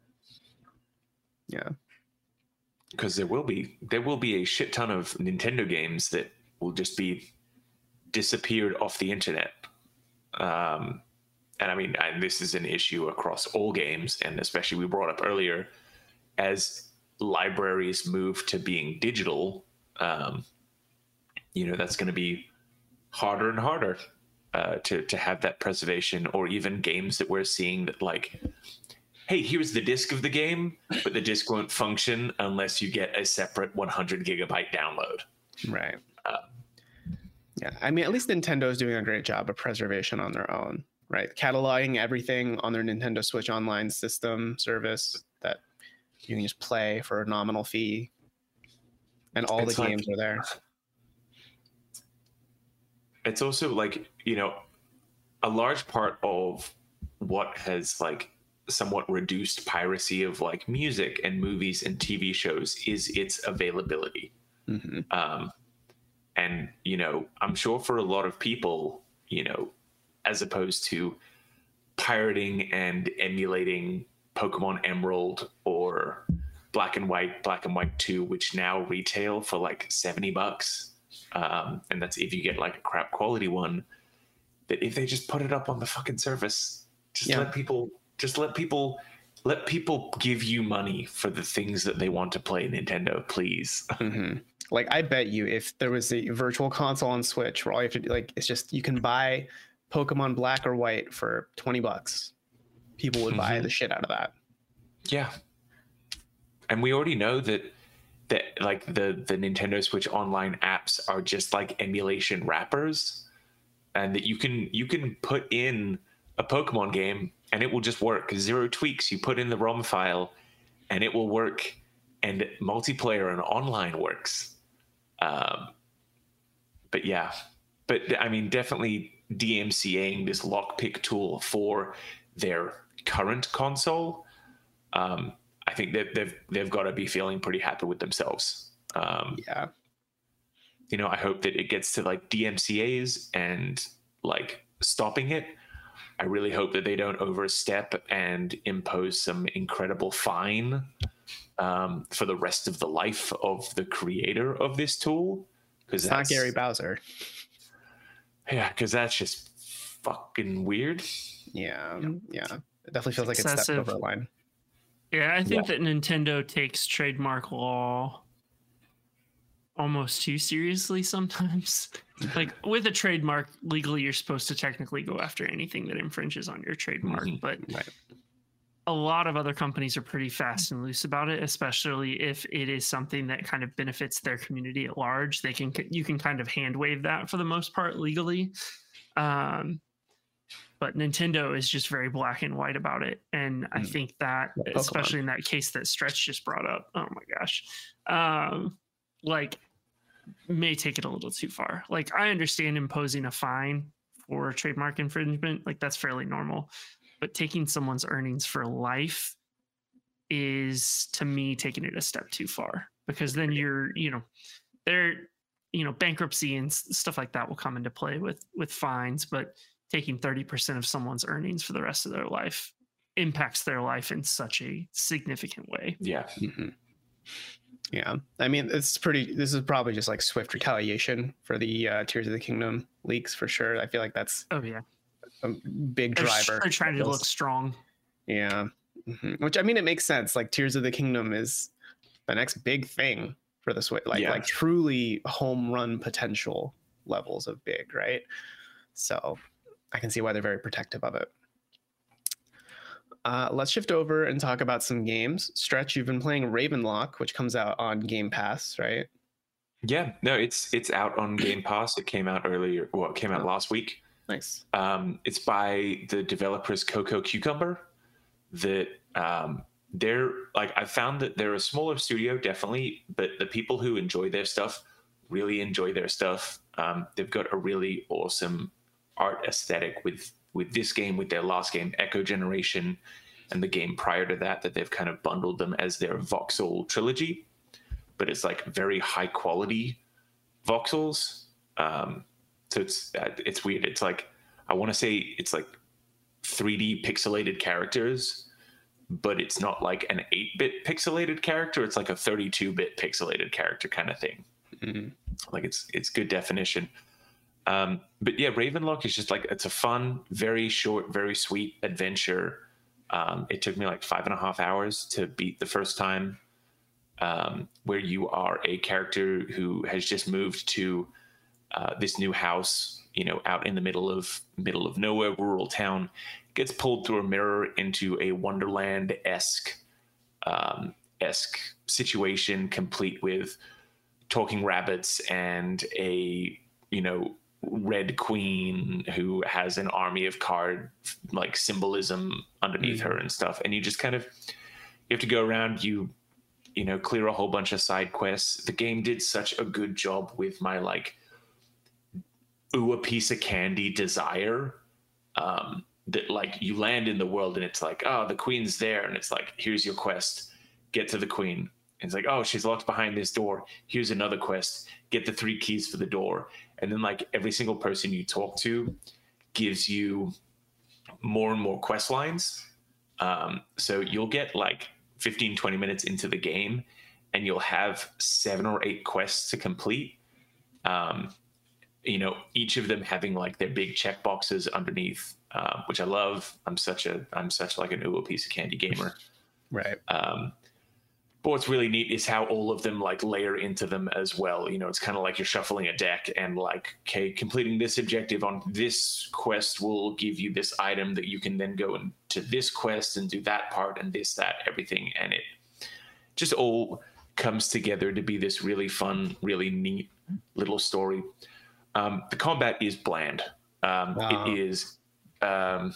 Yeah.
Because there will be there will be a shit ton of Nintendo games that will just be disappeared off the internet. Um, and I mean, and this is an issue across all games, and especially we brought up earlier, as libraries move to being digital, um, you know, that's going to be harder and harder uh, to to have that preservation, or even games that we're seeing that like, hey, here's the disc of the game, but the disc won't function unless you get a separate 100 gigabyte download.
Right. Uh, yeah, I mean, at least Nintendo's doing a great job of preservation on their own, right? Cataloging everything on their Nintendo Switch Online system service that you can just play for a nominal fee, and all it's the like, games are there.
It's also like you know, a large part of what has like somewhat reduced piracy of like music and movies and TV shows is its availability.
Mm-hmm.
Um, and you know, I'm sure for a lot of people, you know, as opposed to pirating and emulating Pokemon Emerald or Black and White, Black and White 2, which now retail for like 70 bucks. Um, and that's if you get like a crap quality one. That if they just put it up on the fucking service, just yeah. let people, just let people, let people give you money for the things that they want to play Nintendo, please.
Mm-hmm. Like I bet you, if there was a virtual console on Switch where all you have to do, like, it's just you can buy Pokemon Black or White for 20 bucks people would buy mm-hmm. the shit out of that.
Yeah. And we already know that that like the the Nintendo Switch online apps are just like emulation wrappers and that you can you can put in a Pokemon game and it will just work. Zero tweaks. You put in the ROM file and it will work and multiplayer and online works. Um, but yeah, but I mean, definitely DMCAing this lockpick tool for their current console, um, I think that they've they've got to be feeling pretty happy with themselves. Um,
yeah.
You know, I hope that it gets to like DMCA's and like stopping it. I really hope that they don't overstep and impose some incredible fine um, for the rest of the life of the creator of this tool.
Because it's not Gary Bowser.
Yeah, because that's just fucking weird.
Yeah, yeah. It definitely feels like it's stepped over a line.
Yeah, I think yeah. that Nintendo takes trademark law almost too seriously sometimes. like with a trademark, legally you're supposed to technically go after anything that infringes on your trademark, mm-hmm. but right. a lot of other companies are pretty fast and loose about it, especially if it is something that kind of benefits their community at large. They can you can kind of hand wave that for the most part legally. Um, but Nintendo is just very black and white about it. And I mm. think that, especially in that case that Stretch just brought up, oh my gosh, um, like may take it a little too far. Like I understand imposing a fine for trademark infringement, like that's fairly normal, but taking someone's earnings for life is to me taking it a step too far because then you're, you know, there, you know, bankruptcy and stuff like that will come into play with with fines, but taking 30% of someone's earnings for the rest of their life impacts their life in such a significant way.
Yeah. Mm-hmm.
Yeah. I mean, it's pretty, this is probably just like swift retaliation for the uh, Tears of the Kingdom leaks for sure. I feel like that's,
oh, yeah,
a big driver.
They're trying to look strong.
Yeah. Mm-hmm. Which I mean, it makes sense. Like Tears of the Kingdom is the next big thing for the Switch, like, yeah. like truly home run potential levels of big, right? So I can see why they're very protective of it. Uh, let's shift over and talk about some games. Stretch, you've been playing Ravenlok, which comes out on Game Pass, right?
Yeah, no, it's it's out on Game Pass. It came out earlier. Well, it came out oh. last week.
Nice.
Um, it's by the developers Cococucumber. That um, they're like I found that they're a smaller studio, definitely, but the people who enjoy their stuff really enjoy their stuff. Um, they've got a really awesome art aesthetic with with this game, with their last game, Echo Generation, and the game prior to that, that they've kind of bundled them as their voxel trilogy. But it's like very high quality voxels. Um, so it's uh, it's weird. It's like I want to say it's like 3D pixelated characters, but it's not like an 8-bit pixelated character. It's like a 32-bit pixelated character kind of thing. Mm-hmm. Like it's it's good definition. Um, but yeah, Ravenlok is just like it's a fun, very short, very sweet adventure. Um, it took me like five and a half hours to beat the first time, um, where you are a character who has just moved to uh, this new house, you know, out in the middle of middle of nowhere, rural town, gets pulled through a mirror into a Wonderland esque um, esque situation, complete with talking rabbits and a you know red queen who has an army of card like symbolism underneath mm-hmm. her and stuff. And you just kind of you have to go around you you know clear a whole bunch of side quests. The game did such a good job with my like ooh a piece of candy desire um that like you land in the world and it's like oh the queen's there. And it's like here's your quest. Get to the queen. And it's like oh she's locked behind this door. Here's another quest. Get the three keys for the door and then like every single person you talk to gives you more and more quest lines. Um, so you'll get like 15 20 minutes into the game and you'll have seven or eight quests to complete. Um, you know each of them having like their big check boxes underneath uh, which i love. I'm such a i'm such like an ooh piece of candy gamer.
Right.
Um, but what's really neat is how all of them like layer into them as well. You know, it's kind of like you're shuffling a deck and like, okay, completing this objective on this quest will give you this item that you can then go into this quest and do that part and this, that, everything. And it just all comes together to be this really fun, really neat little story. Um, the combat is bland. Um, wow. It is um,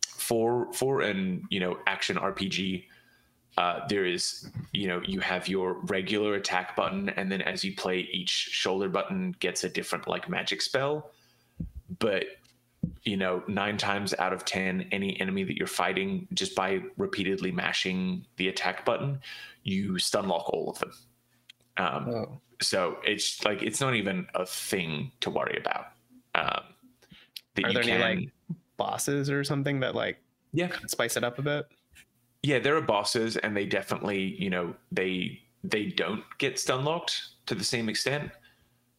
for for an you know action RPG uh, there is, you know, you have your regular attack button, and then as you play, each shoulder button gets a different like magic spell. But you know, nine times out of ten, any enemy that you're fighting, just by repeatedly mashing the attack button, you stun lock all of them. Um, oh. So it's like it's not even a thing to worry about. Um, that
Are
you
there
can.
any like bosses or something that like
yeah,
spice it up a bit?
Yeah, there are bosses, and they definitely, you know, they they don't get stun locked to the same extent.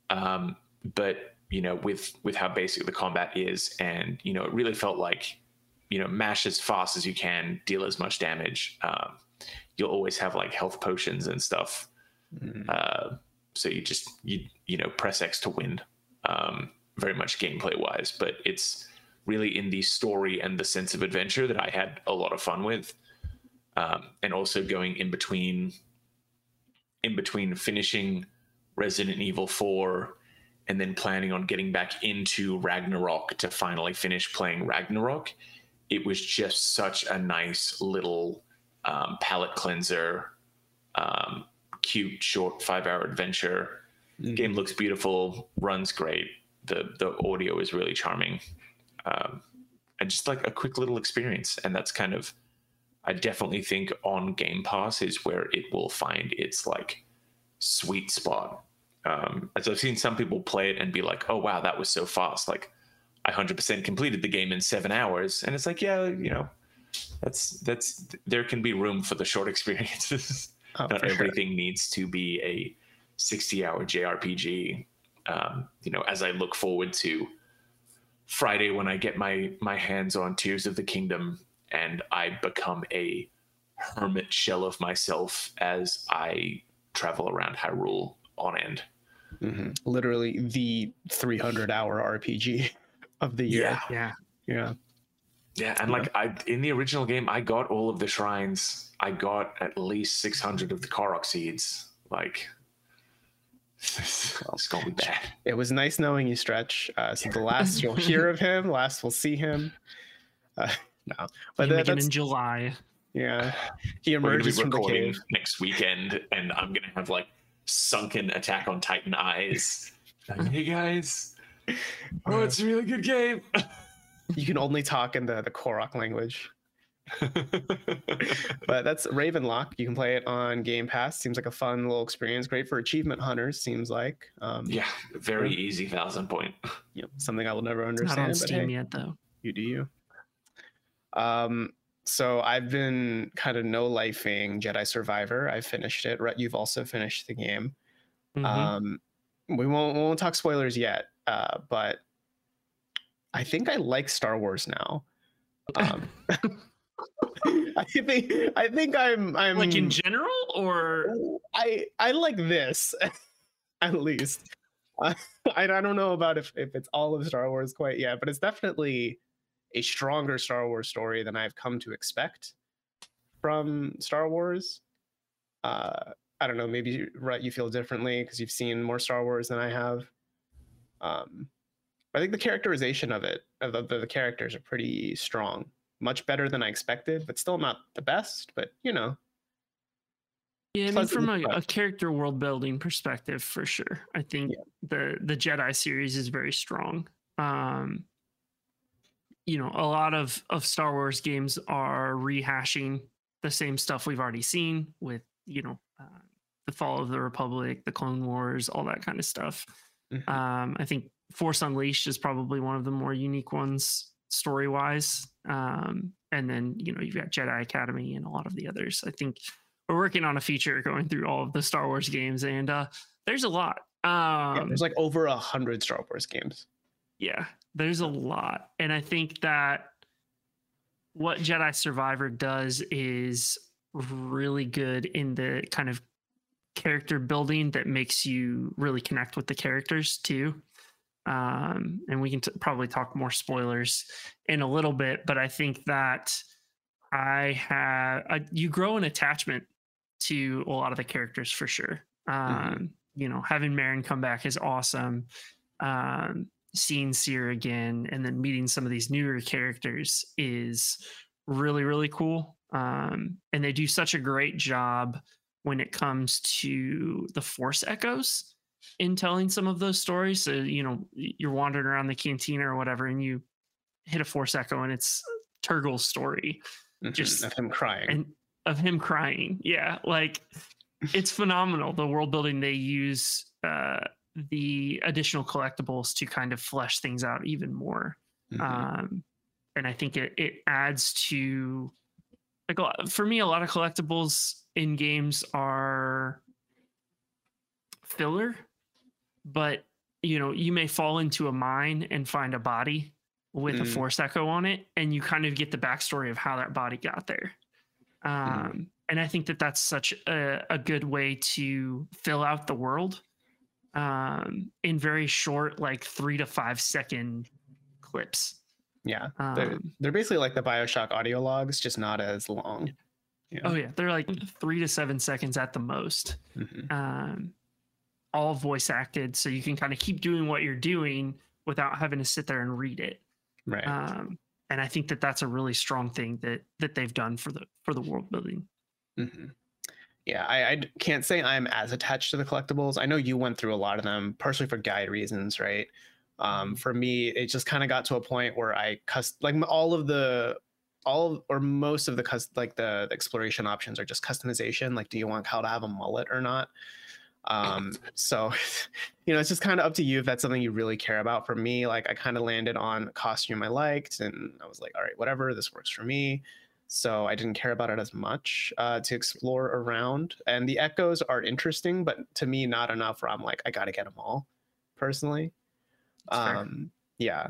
Um, but you know, with with how basic the combat is, and you know, it really felt like, you know, mash as fast as you can, deal as much damage. Um, you'll always have like health potions and stuff.
Mm.
Uh, so you just you you know press X to win. Um, very much gameplay wise, but it's really in the story and the sense of adventure that I had a lot of fun with um, and also going in between in between finishing Resident Evil 4 and then planning on getting back into Ragnarok to finally finish playing Ragnarok. It was just such a nice little um, palette cleanser, um, cute, short five hour adventure.
Mhm.
Game looks beautiful, runs great. The the audio is really charming, um, and just like a quick little experience. And that's kind of I definitely think on Game Pass is where it will find its like sweet spot. Um, as I've seen some people play it and be like, "Oh wow, that was so fast!" Like I 100% completed the game in seven hours, and it's like, yeah, you know, that's that's there can be room for the short experiences.
Oh,
Not
for sure.
everything needs to be a 60-hour JRPG. Um, you know, as I look forward to Friday when I get my my hands on Tears of the Kingdom and I become a hermit shell of myself as I travel around Hyrule on end.
Mhm. Literally the 300 hour RPG of the year.
Yeah.
Yeah.
Yeah, Yeah, and like I in the original game, I got all of the shrines. I got at least 600 of the Korok seeds. Like it's gonna be bad.
It was nice knowing you, Stretch. Uh, so the last you'll hear of him, last we'll see him. Uh, no, but
But
that, that's
in July.
yeah. He
We're gonna be
emerges from the
recording
cave.
next weekend, and I'm gonna have like sunken Attack on Titan eyes. Like, hey guys, oh, it's a really good game.
You can only talk in the the Korok language. But that's Ravenlok. You can play it on Game Pass. Seems like a fun little experience. Great for achievement hunters. Seems like. Um,
yeah, very easy thousand point.
you know, something I will never
It's
understand.
not on Steam
hey,
yet, though.
you do you. Um, so I've been kind of no lifing Jedi Survivor. I finished it. Rhett, you've also finished the game.
Mhm.
Um, we won't we won't talk spoilers yet, uh, but I think I like Star Wars now. Um, I think I think I'm I'm
like in general, or
I I like this at least. Uh, I, I don't know about if, if it's all of Star Wars quite yet, but it's definitely a stronger Star Wars story than I've come to expect from Star Wars. Uh, I don't know, maybe you feel differently because you've seen more Star Wars than I have. Um, I think the characterization of it, of the, the characters, are pretty strong. Much better than I expected, but still not the best. But you know,
yeah, I mean, from a, a character world building perspective, for sure, I think
Yeah.
the the Jedi series is very strong. Um, you know, a lot of of Star Wars games are rehashing the same stuff we've already seen with you know uh, the Fall of the Republic, the Clone Wars, all that kind of stuff.
Mhm.
Um, I think Force Unleashed is probably one of the more unique ones story wise. Um, and then you know you've got Jedi Academy and a lot of the others. I think we're working on a feature going through all of the Star Wars games, and uh, there's a lot. Um,
yeah, there's like over a hundred Star Wars games.
Yeah, there's a lot. And I think that what Jedi Survivor does is really good in the kind of character building that makes you really connect with the characters too. Um, and we can t- probably talk more spoilers in a little bit, but I think that I have I, you grow an attachment to a lot of the characters for sure. Um, You know, having Merrin come back is awesome. Um, seeing Cere again and then meeting some of these newer characters is really really cool. Um, and they do such a great job when it comes to the Force echoes in telling some of those stories. So you know, you're wandering around the cantina or whatever, and you hit a Force echo, and it's Turgle's story
Mhm,
Just-
of him crying.
and of him crying. Yeah, like it's phenomenal the world building they use, uh, the additional collectibles to kind of flesh things out even more.
Mhm.
um, and I think it it adds to like a lot- for me a lot of collectibles in games are filler, but you know you may fall into a mine and find a body with a
Mm.
force echo on it, and you kind of get the backstory of how that body got there. Um, And I think that that's such a, a good way to fill out the world um, in very short, like three to five second clips.
yeah, they're,
Um,
they're basically like the Bioshock audio logs, just not as long. Yeah.
oh yeah, they're like three to seven seconds at the most.
Mhm.
Um, all voice acted, so you can kind of keep doing what you're doing without having to sit there and read it.
Right.
Um, and I think that that's a really strong thing that that they've done for the for the world building.
hmm Yeah, I can't say I'm as attached to the collectibles. I know you went through a lot of them, partially for guide reasons, right? Um, for me, it just kind of got to a point where I cust like all of the all of- or most of the cus- like the, the exploration options are just customization. Like, do you want Cal to have a mullet or not? Um, so you know, it's just kind of up to you if that's something you really care about. For me, like I kind of landed on a costume I liked, and I was like, all right, whatever, this works for me so I didn't care about it as much uh, to explore around. And the echoes are interesting, but to me, not enough. Where I'm like, I got to get them all, personally. Um, yeah,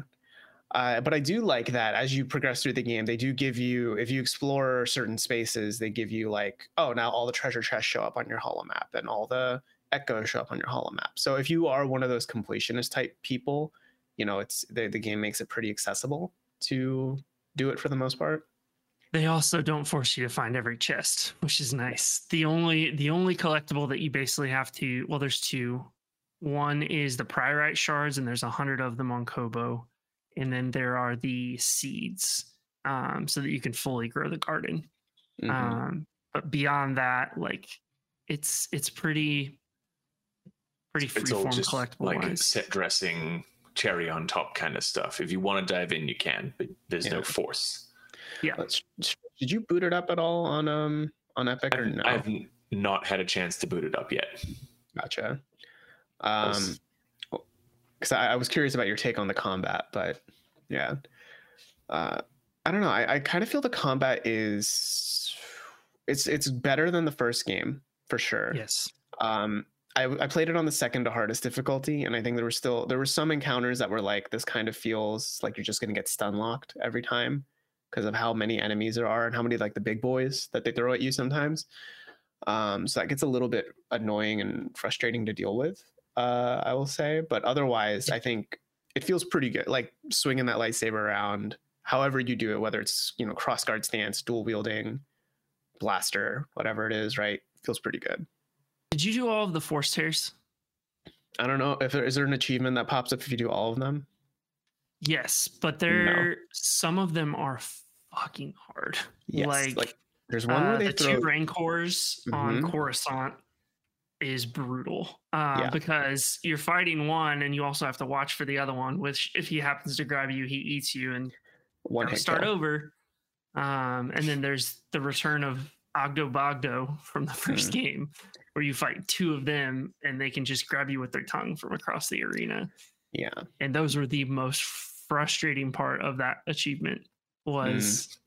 uh, but I do like that as you progress through the game, they do give you, if you explore certain spaces, they give you like, oh, now all the treasure chests show up on your holo map, and all the echoes show up on your holo map. So if you are one of those completionist type people, you know, it's the, the game makes it pretty accessible to do it for the most part.
They also don't force you to find every chest, which is nice. The only the only collectible that you basically have to well, there's two. One is the Priorite shards, and there's a hundred of them on Koboh, and then there are the seeds, um, so that you can fully grow the garden.
Mhm.
Um, but beyond that, like it's it's pretty pretty
It's all
freeform
just
collectible
like
wise.
set dressing, cherry on top kind of stuff. If you want to dive in, you can, but there's
Yeah.
no force.
Let's- Did you boot it up at all on um on Epic or
I've,
no?
I've not had a chance to boot it up yet.
Gotcha. Um, because I, I was curious about your take on the combat, but yeah, uh, I don't know. I, I kind of feel the combat is it's it's better than the first game for sure.
yes.
Um, I, I played it on the second to hardest difficulty, and I think there were still there were some encounters that were like this kind of feels like you're just gonna get stun locked every time because of how many enemies there are and how many like the big boys that they throw at you sometimes. Um, so that gets a little bit annoying and frustrating to deal with. Uh, I will say, but otherwise, I think it feels pretty good. Like swinging that lightsaber around, however you do it, whether it's you know cross guard stance, dual wielding, blaster, whatever it is, right? Feels pretty good.
Did you do all of the force tears?
I don't know if there is there an achievement that pops up if you do all of them.
Yes, but there some of them are fucking hard.
Yes,
like,
like, there's one where
uh,
they
the
throw.
two rancors on
Mhm.
Coruscant is brutal uh,
Yeah.
because you're fighting one and you also have to watch for the other one. Which if he happens to grab you, he eats you and
one
gotta start over. Um, and then there's the return of Ogdo Bogdo from the 1st
Mhm.
game, where you fight two of them and they can just grab you with their tongue from across the arena
Yeah,
and those were the most frustrating part of that achievement was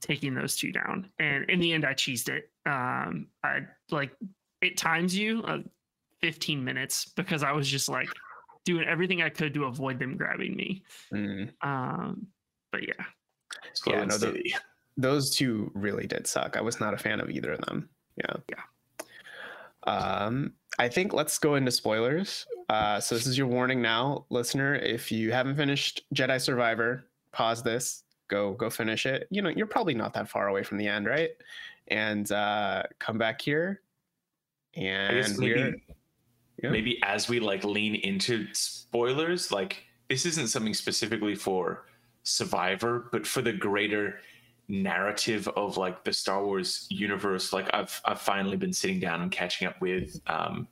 taking those two down and in the end i cheesed it um i like it times you uh, 15 minutes because i was just like doing everything i could to avoid them grabbing me
Mm.
um but yeah
Slow
Yeah, no, the- those two really did suck. I was not a fan of either of them. Yeah.
Yeah.
Um, I think let's go into spoilers. Uh, so this is your warning now, listener. If you haven't finished Jedi Survivor, pause this. Go go finish it. You know you're probably not that far away from the end, right? And uh, come back here. And
maybe,
yeah.
maybe as we like lean into spoilers, like this isn't something specifically for Survivor, but for the greater narrative of like the Star Wars universe. Like I've I've finally been sitting down and catching up with um,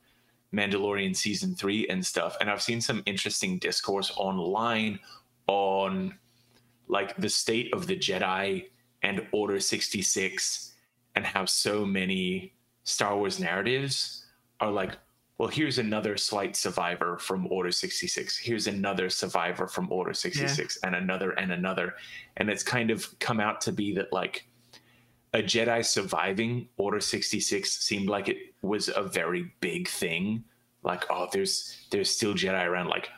Mandalorian season three and stuff, and I've seen some interesting discourse online on like the state of the Jedi and Order sixty six, and how so many Star Wars narratives are like well, here's another slight survivor from Order 66. Here's another survivor from Order 66, yeah. and another and another. And it's kind of come out to be that like a Jedi surviving Order 66 seemed like it was a very big thing. Like, oh, there's there's still Jedi around. Like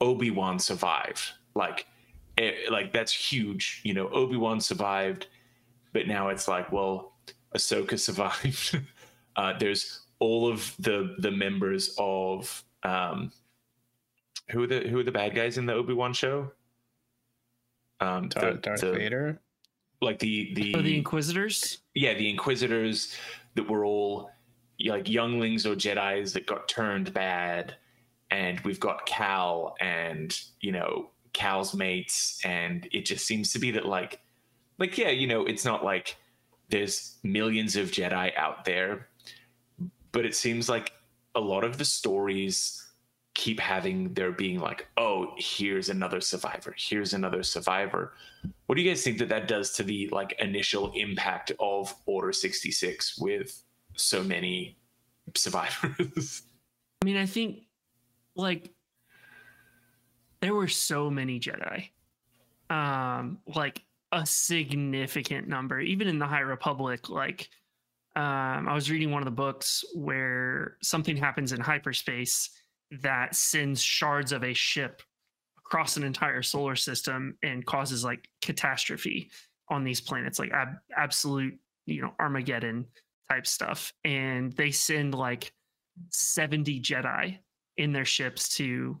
Obi-Wan survived. Like it, like that's huge. You know, Obi-Wan survived, but now it's like, well, Ahsoka survived. uh, there's all of the the members of um, who are the who are the bad guys in the Obi Wan show?
Um, Darth, the, Darth the, Vader,
like the the
oh, the Inquisitors.
Yeah, the Inquisitors that were all like younglings or Jedi's that got turned bad, and we've got Cal and you know Cal's mates, and it just seems to be that like like yeah, you know, it's not like there's millions of Jedi out there, but it seems like a lot of the stories keep having there being like oh here's another survivor here's another survivor. What do you guys think that that does to the like initial impact of order 66 with so many survivors?
I mean i think like there were so many jedi um like a significant number even in the high republic like um, I was reading one of the books where something happens in hyperspace that sends shards of a ship across an entire solar system and causes like catastrophe on these planets, like ab- absolute, you know, Armageddon type stuff. And they send like 70 Jedi in their ships to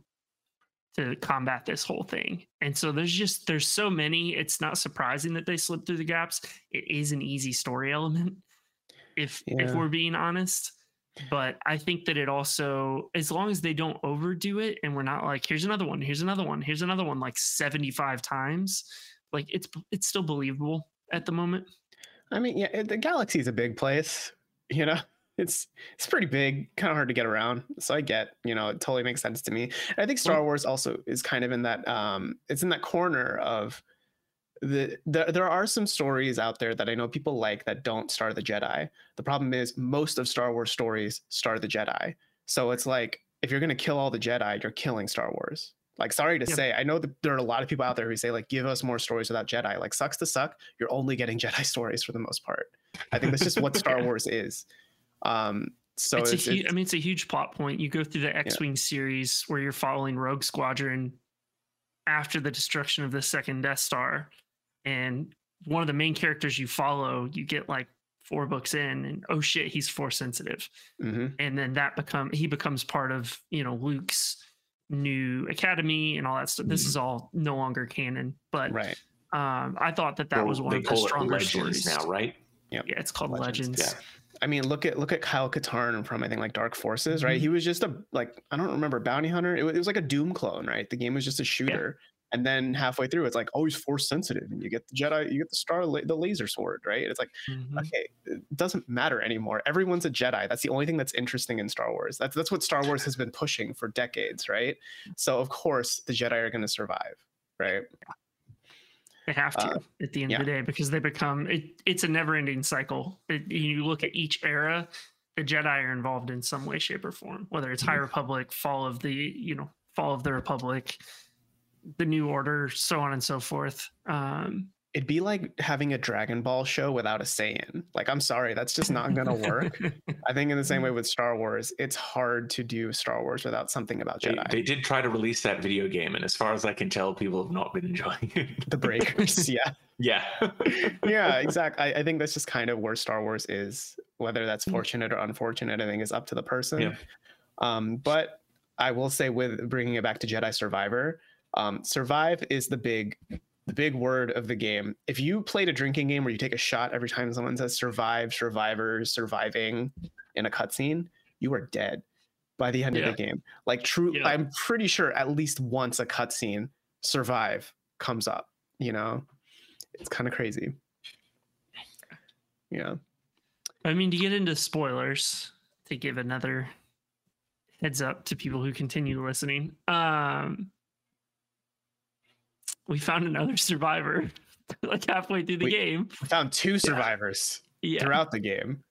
to combat this whole thing. And so there's just there's so many, it's not surprising that they slip through the gaps. It is an easy story element if yeah. if we're being honest but i think that it also as long as they don't overdo it and we're not like here's another one here's another one here's another one like 75 times like it's it's still believable at the moment
i mean yeah the galaxy is a big place you know it's it's pretty big kind of hard to get around so i get you know it totally makes sense to me i think star wars also is kind of in that um it's in that corner of the, the, there are some stories out there that I know people like that don't star the Jedi. The problem is most of Star Wars stories star the Jedi. So it's like if you're gonna kill all the Jedi, you're killing Star Wars. Like, sorry to yep. say, I know that there are a lot of people out there who say like, give us more stories without Jedi. Like, sucks to suck. You're only getting Jedi stories for the most part. I think that's just what Star Wars is. Um, so
it's, it's, a huge, I mean, it's a huge plot point. You go through the X-wing yeah. series where you're following Rogue Squadron after the destruction of the second Death Star, and one of the main characters you follow, you get like four books in, and oh shit, he's force sensitive, mm-hmm. and then that become he becomes part of you know Luke's new academy and all that stuff. This mm-hmm. is all no longer canon, but
right.
Um, I thought that that well, was one of the stronger stories
now, right?
Yeah, yeah, it's called Legends. Legends. Yeah.
I mean, look at look at Kyle Katarn from I think like Dark Forces, right? Mm-hmm. He was just a like I don't remember bounty hunter. It was, it was, like a Doom clone, right? The game was just a shooter, and then halfway through it's like always force sensitive and you get the jedi you get the star the laser sword right it's like mm-hmm. okay it doesn't matter anymore everyone's a jedi that's the only thing that's interesting in star wars that's that's what star wars has been pushing for decades right so of course the jedi are going to survive right
they have to uh, at the end yeah. of the day because they become it, it's a never ending cycle it, you look at each era the jedi are involved in some way shape or form whether it's mm-hmm. high republic fall of the you know fall of the republic the new order, so on and so forth. Um,
It'd be like having a Dragon Ball show without a Saiyan. Like, I'm sorry, that's just not going to work. I think in the same way with Star Wars, it's hard to do Star Wars without something about Jedi.
They, they did try to release that video game, and as far as I can tell, people have not been enjoying it.
The Breakers, yeah.
Yeah.
yeah, exactly. I, I, think that's just kind of where Star Wars is. Whether that's mm. fortunate or unfortunate, I think is up to the person. Yeah. Um, but I will say, with bringing it back to Jedi Survivor, um, survive is the big the big word of the game. If you played a drinking game where you take a shot every time someone says survive, survivors, surviving in a cutscene, you are dead by the end yeah. of the game. Like true, yeah. I'm pretty sure at least once a cutscene survive comes up. You know, it's kind of crazy. Yeah.
I mean, to get into spoilers, to give another heads up to people who continue listening. Um, we found another survivor like halfway through the game.
we
game.
Found two survivors yeah. throughout the game.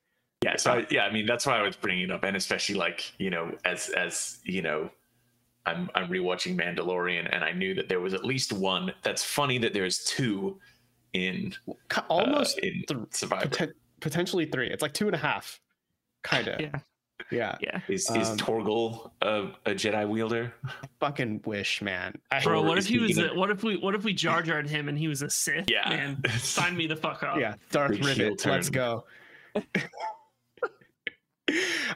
Yeah, so I, yeah, I mean that's why I was bringing it up, and especially like you know, as as you know, I'm I'm rewatching Mandalorian, and I knew that there was at least one. That's funny that there's two in
Almost
uh, in
th-
Survivor.
poten- potentially three. It's like two and a half, kind of.
Yeah,
yeah.
yeah.
Is is
Um,
Turgle a, a Jedi wielder?
Fucking wish, man. I,
Bro,
Or
what
is
if he
he
was?
Gonna-
what if we? What if we Jar Jarred him and he was a Sith?
Yeah.
man, sign me the fuck up.
yeah, Darth Rivet. Let's go.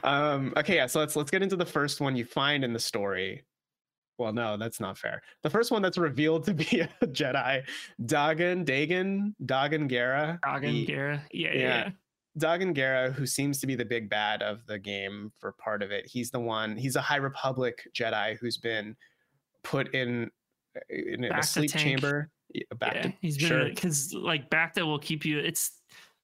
um, okay, yeah. So let's let's get into the first one you find in the story. Well, no, that's not fair. The first one that's revealed to be a Jedi, Dagan, Dagan, Dagan Gera.
Dagan
the-
Gera. Yeah,
yeah.
yeah. Yeah.
Dagan Gera, who seems to be the big bad of the game for part of it. He's the one. He's a High Republic Jedi who's been put in in a sleep
tank.
chamber. Yeah, back
yeah,
to
he's been
sure.
because like Bacta will keep you. It's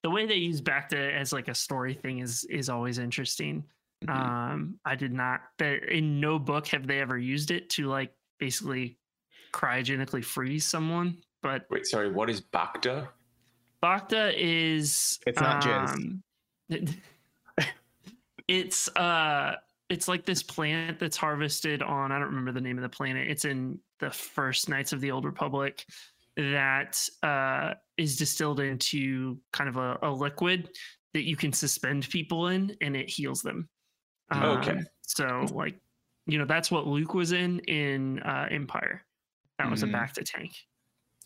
the way they use Bacta as like a story thing is is always interesting.
Mhm.
Um, I did not. That in no book have they ever used it to like basically cryogenically freeze someone. But
Wait, sorry, what is Bacta?
Bacta is
It's not jizz.
um, it's uh it's like this plant that's harvested on I don't remember the name of the planet. It's in the first Knights of the Old Republic that uh is distilled into kind of a, a liquid that you can suspend people in and it heals them.
Okay.
Um, so like you know that's what Luke was in in uh Empire. That was
Mhm.
a Bacta tank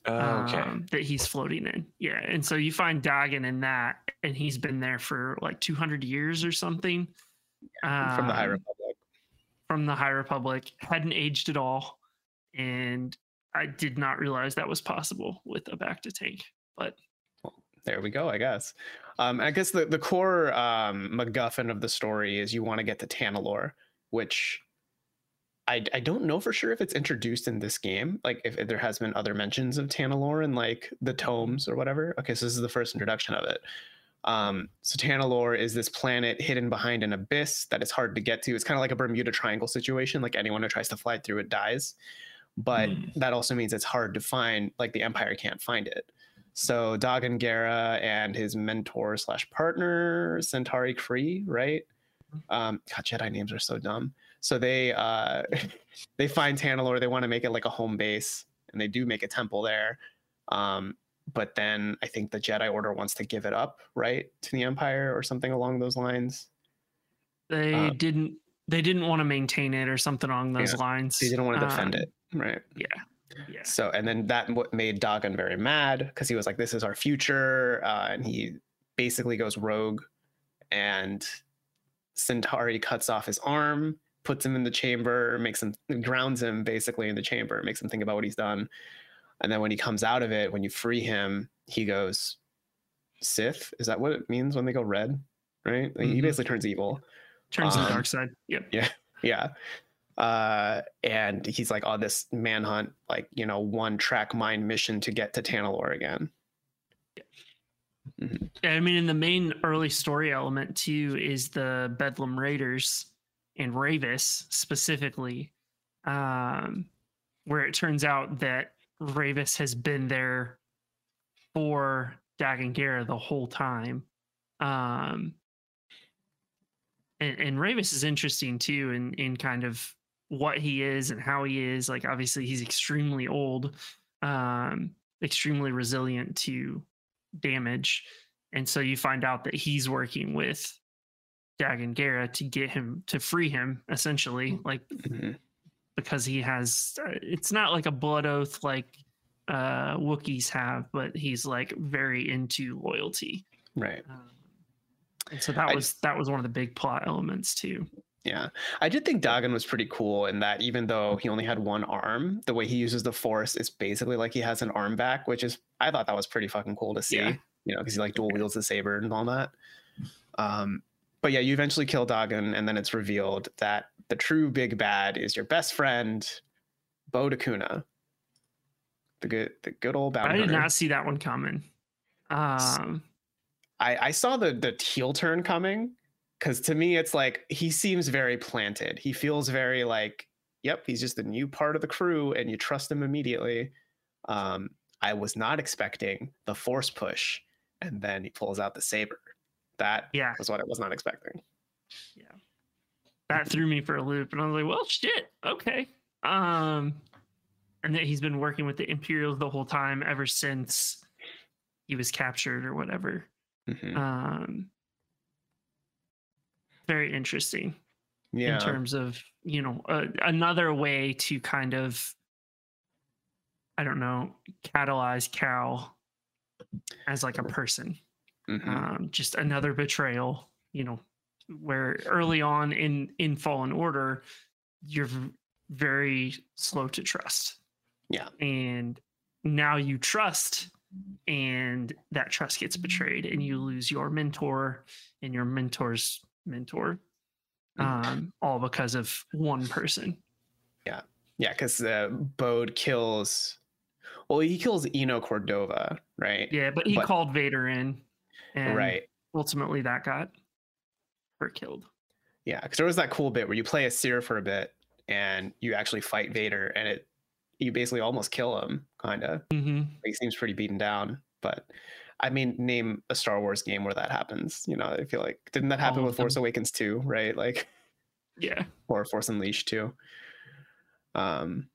Oh, okay.
um, that he's floating in. Yeah, and so you find Dagan in that, and he's been there for like 200 years or something.
from the High
Um,
Republic.
From the High Republic, hadn't aged at all, and I did not realize that was possible with a Bacta tank. But well,
There we go, I guess. Um, I guess the, the core um, MacGuffin of the story is you want to get to Tanalorr, which I, I don't know for sure if it's introduced in this game. Like if, if there has been other mentions of Tanalorr in like the tomes or whatever. Okay, so this is the first introduction of it. Um, so Tanalorr is this planet hidden behind an abyss that is hard to get to. It's kind of like a Bermuda Triangle situation. Like anyone who tries to fly through it dies. But
Hmm.
that also means it's hard to find. Like the Empire can't find it. So Dagan Gera and his mentor slash partner Santari Khri, right? Um, God, Jedi names are so dumb. So they uh, they find Tanalorr. They want to make it like a home base, and they do make a temple there. Um, but then I think the Jedi Order wants to give it up, right, to the Empire or something along those lines.
they
Um,
didn't. They didn't want to maintain it or something along those
Yeah,
lines.
They didn't want to defend
Um,
it, right?
Yeah, yeah.
So, and then that what made Dagan very mad because he was like, "This is our future," uh, and he basically goes rogue, and Santari cuts off his arm, puts him in the chamber, makes him grounds him basically in the chamber, makes him think about what he's done, and then when he comes out of it, when you free him, he goes Sith. Is that what it means when they go red? Right? Like, He
Mhm.
basically turns evil.
Turns to the
um,
dark side. Yep.
Yeah. Yeah. Uh, and he's like on this manhunt, like, you know, one track mind mission to get to Tanalorr again.
Yeah, I mean, in the main early story element too is the Bedlam Raiders and Rayvis specifically, um, where it turns out that Rayvis has been there for Dagan Gera the whole time. Um, and, and Rayvis is interesting too in in kind of what he is and how he is. Like obviously he's extremely old, um, extremely resilient to damage. And so you find out that he's working with Dagan Gera to get him to free him, essentially, like
Mhm.
because he has. uh, It's not like a blood oath like uh, Wookiees have, but he's like very into loyalty.
Right.
Um, and so that
I-
was that was one of the big plot elements too.
Yeah. I did think Dagan was pretty cool in that even though he only had one arm, the way he uses the force is basically like he has an arm back, which is, I thought that was pretty fucking cool to see,
Yeah.
you know, because he like dual wields the saber and all that. Um, but yeah, you eventually kill Dagan, and then it's revealed that the true big bad is your best friend, Bode Akuna. The good, the good old bounty
I did
hunter.
not see that one coming. Um,
I, I saw the the heel turn coming because to me it's like he seems very planted. He feels very like, yep, he's just a new part of the crew, and you trust him immediately. Um, I was not expecting the force push, and then he pulls out the saber. That
Yeah.
was what I was not expecting. Yeah.
That threw me for a loop and i was like well shit okay um and that he's been working with the imperials the whole time ever since he was captured or whatever
Mhm.
um very interesting
Yeah.
in terms of you know uh, another way to kind of i don't know catalyze cal as like a person
Mhm.
um, just another betrayal you know where early on in in fallen order you're very slow to trust
Yeah.
and now you trust and that trust gets betrayed and you lose your mentor and your mentor's mentor um, all because of one person
Yeah. Yeah, because uh, Bode kills. Well, he kills Eno Cordova, right?
yeah but he
But-
called vader in and
right.
ultimately that got her killed
Yeah, because there was that cool bit where you play a Cere for a bit and you actually fight Vader, and it you basically almost kill him, kind of.
hmm
He seems pretty beaten down, but I mean, name a Star Wars game where that happens. You know, I feel like didn't that happen
All
with Force. Awakens too, right? Like
yeah
or Force Unleashed too. Um,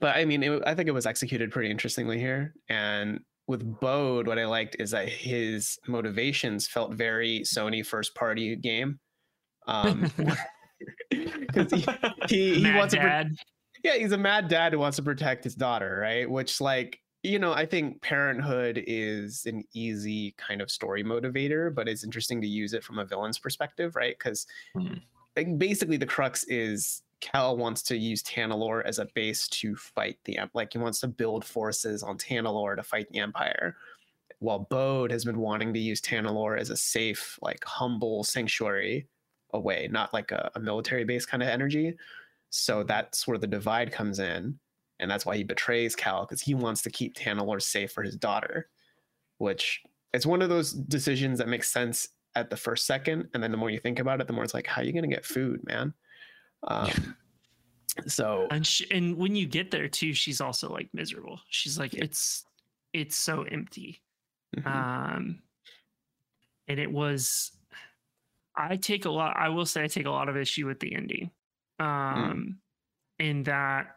but I mean, it, I think it was executed pretty interestingly here. And with Bode, what I liked is that his motivations felt very Sony first party game. Um, 'cause he, he, he wants to,
dad.
yeah, he's a mad dad who wants to protect his daughter, right? Which, like, you know, I think parenthood is an easy kind of story motivator, but it's interesting to use it from a villain's perspective, right? Because
Mhm.
like, basically the crux is Cal wants to use Tanalorr as a base to fight the like he wants to build forces on Tanalorr to fight the Empire. While Bode has been wanting to use Tanalorr as a safe, like humble sanctuary away, not like a, a military base kind of energy. So that's where the divide comes in. And that's why he betrays Cal, because he wants to keep Tanalorr safe for his daughter, which it's one of those decisions that makes sense at the first second. And then the more you think about it, the more it's like, how are you going to get food, man? Um, so,
and she, and when you get there too she's also like miserable. She's like it's it's so empty.
Mhm,
um and it was i take a lot i will say i take a lot of issue with the ending. Um in that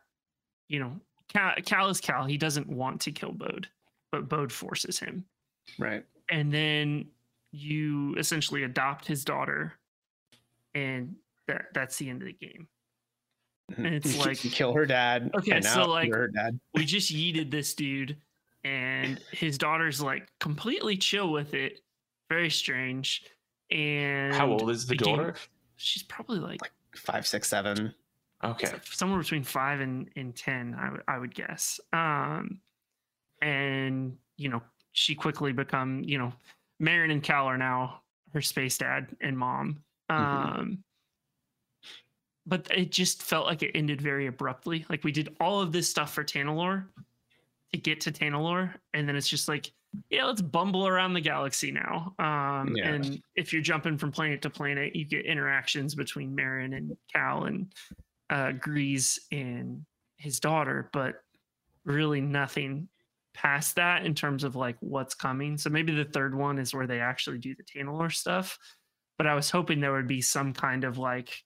you know cal, cal is cal. He doesn't want to kill bode but bode forces him.
Right.
and then you essentially adopt his daughter and that that's the end of the game
mhm.
And it's
You
like-
you kill her dad.
Okay,
and
so,
now
like-
her dad.
we just yeeted this dude and his daughter's like completely chill with it very strange and
How old is the
game-
daughter?
she's probably like
Five, six, seven.
Okay.
somewhere between five and, and ten I would- I would guess um and you know she quickly become you know Merrin and Cal are now her space dad and mom
Mhm.
um but it just felt like it ended very abruptly. Like we did all of this stuff for Tanalorr to get to Tanalorr and then it's just like yeah let's bumble around the galaxy now. Um
Yeah.
and if you're jumping from planet to planet you get interactions between Merrin and Cal and uh Greez and his daughter but really nothing past that in terms of like what's coming. So maybe the third one is where they actually do the Tanalorr stuff but I was hoping there would be some kind of like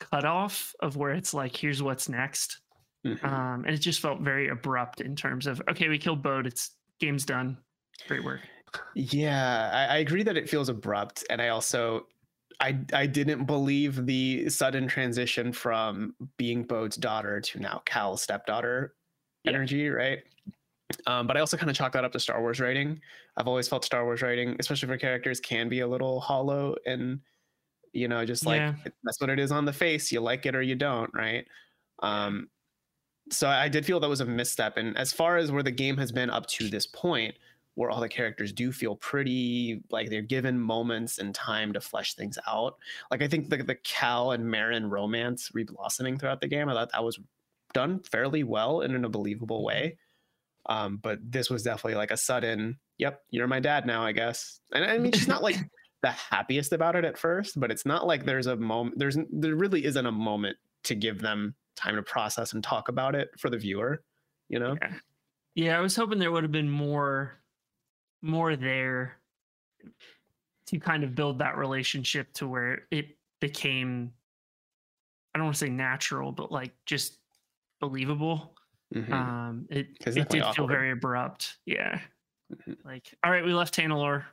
cutoff of where it's like here's what's next
Mhm.
um and it just felt very abrupt in terms of okay we killed Bode it's game's done great work
Yeah, I, I agree that it feels abrupt, and I also, I I didn't believe the sudden transition from being Bode's daughter to now Cal's stepdaughter
Yeah.
energy, right? Um, but I also kind of chalk that up to Star Wars writing. I've always felt Star Wars writing, especially for characters, can be a little hollow and you know just like
Yeah.
that's what it is on the face. You like it or you don't, right? Um, so I did feel that was a misstep. And as far as where the game has been up to this point, where all the characters do feel pretty like they're given moments and time to flesh things out. Like I think the the Cal and Merrin romance reblossoming throughout the game, I thought that was done fairly well and in a believable way. Um, but this was definitely like a sudden, yep, you're my dad now, I guess. And I mean, she's not like the happiest about it at first, but it's not like there's a moment. There's there really isn't a moment to give them time to process and talk about it for the viewer. You know?
yeah yeah I was hoping there would have been more more there to kind of build that relationship to where it became I don't want to say natural, but like just believable.
Mhm.
Um, it it did feel very abrupt. Yeah.
Mhm.
Like, all right, we left Tanalorr.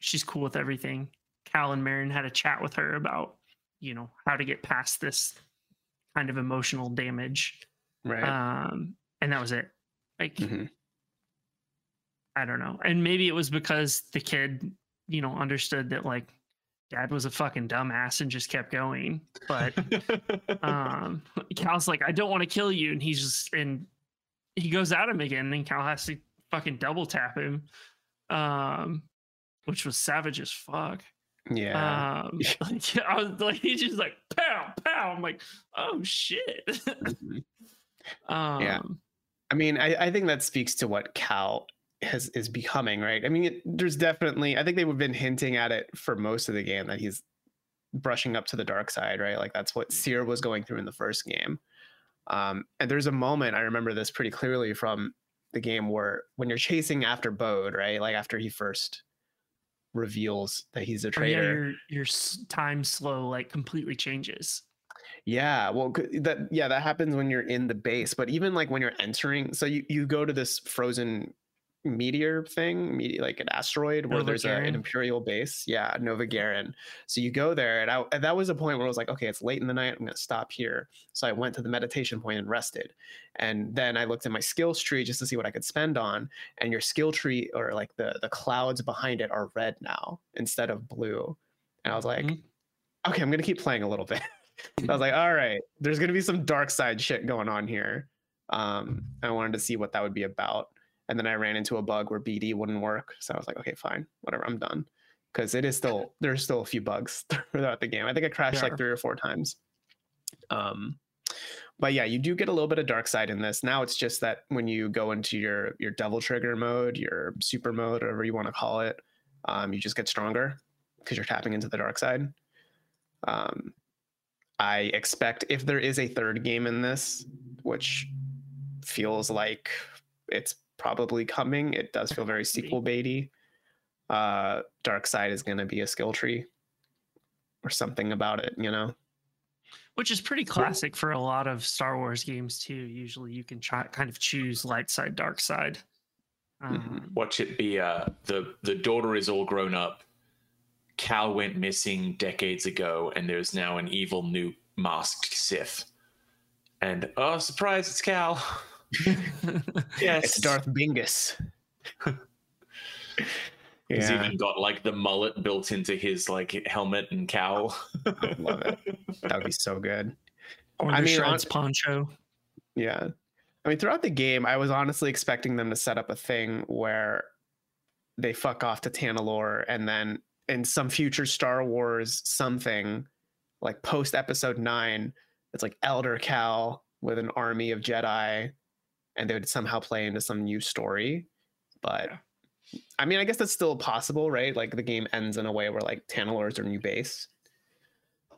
She's cool with everything. Cal and Merrin had a chat with her about, you know, how to get past this kind of emotional damage.
right.
Um, and that was it. Like,
Mhm.
I don't know. And maybe it was because the kid, you know, understood that like dad was a fucking dumbass and just kept going. But um Cal's like, I don't want to kill you. And he's just and he goes at him again, and Cal has to fucking double tap him. Um which was savage as fuck.
yeah.
Um like I was like he's just like pow pow. I'm like, oh shit.
Mhm.
um
Yeah. I mean, I, I think that speaks to what Cal has is becoming, right? I mean, it, there's definitely I think they've been hinting at it for most of the game that he's brushing up to the dark side, right? Like that's what Cere was going through in the first game. Um, and there's a moment I remember this pretty clearly from the game where when you're chasing after Bode, right? Like after he first reveals that he's a
Oh, yeah,
traitor.
your your time slow like completely changes.
Yeah, well, that yeah, that happens when you're in the base, but even like when you're entering, so you you go to this frozen meteor thing, mete- like an asteroid where
Nova
there's a, an imperial base. Yeah, Nova Garon. So you go there, and, I, and that was a point where I was like, okay, it's late in the night. I'm gonna stop here. So I went to the meditation point and rested, and then I looked at my skills tree just to see what I could spend on. And your skill tree or like the the clouds behind it are red now instead of blue. And I was like,
Mhm.
okay, I'm gonna keep playing a little bit. I was like, all right, there's gonna be some dark side shit going on here. Um, I wanted to see what that would be about. And then I ran into a bug where BD wouldn't work. So I was like, okay, fine, whatever, I'm done. Because it is still there's still a few bugs throughout the game. I think I crashed
Sure.
like three or four times. Um, but yeah, you do get a little bit of dark side in this. Now it's just that when you go into your your devil trigger mode, your super mode, whatever you want to call it, um, you just get stronger because you're tapping into the dark side. Um, I expect if there is a third game in this, which feels like it's probably coming, it does feel very sequel baity. Uh, dark side is going to be a skill tree or something about it, you know.
which is pretty classic for a lot of Star Wars games too. Usually, you can try kind of choose light side, dark side.
Mhm.
Um,
Watch it be uh the the daughter is all grown up. Cal went missing decades ago, and there's now an evil new masked Sith. And oh, surprise! It's Cal. yes,
It's Darth Bingus.
He's
yeah,
even got like the mullet built into his like helmet and cowl.
Oh, I love it. That would be so good.
or
I
the
mean,
Shreds
on-
poncho.
Yeah. I mean, throughout the game, I was honestly expecting them to set up a thing where they fuck off to Tanalorr and then in some future Star Wars something like post episode nine, it's like Elder Cal with an army of Jedi and they would somehow play into some new story. But I mean, I guess that's still possible, right? Like the game ends in a way where like Tanalorr is their new base.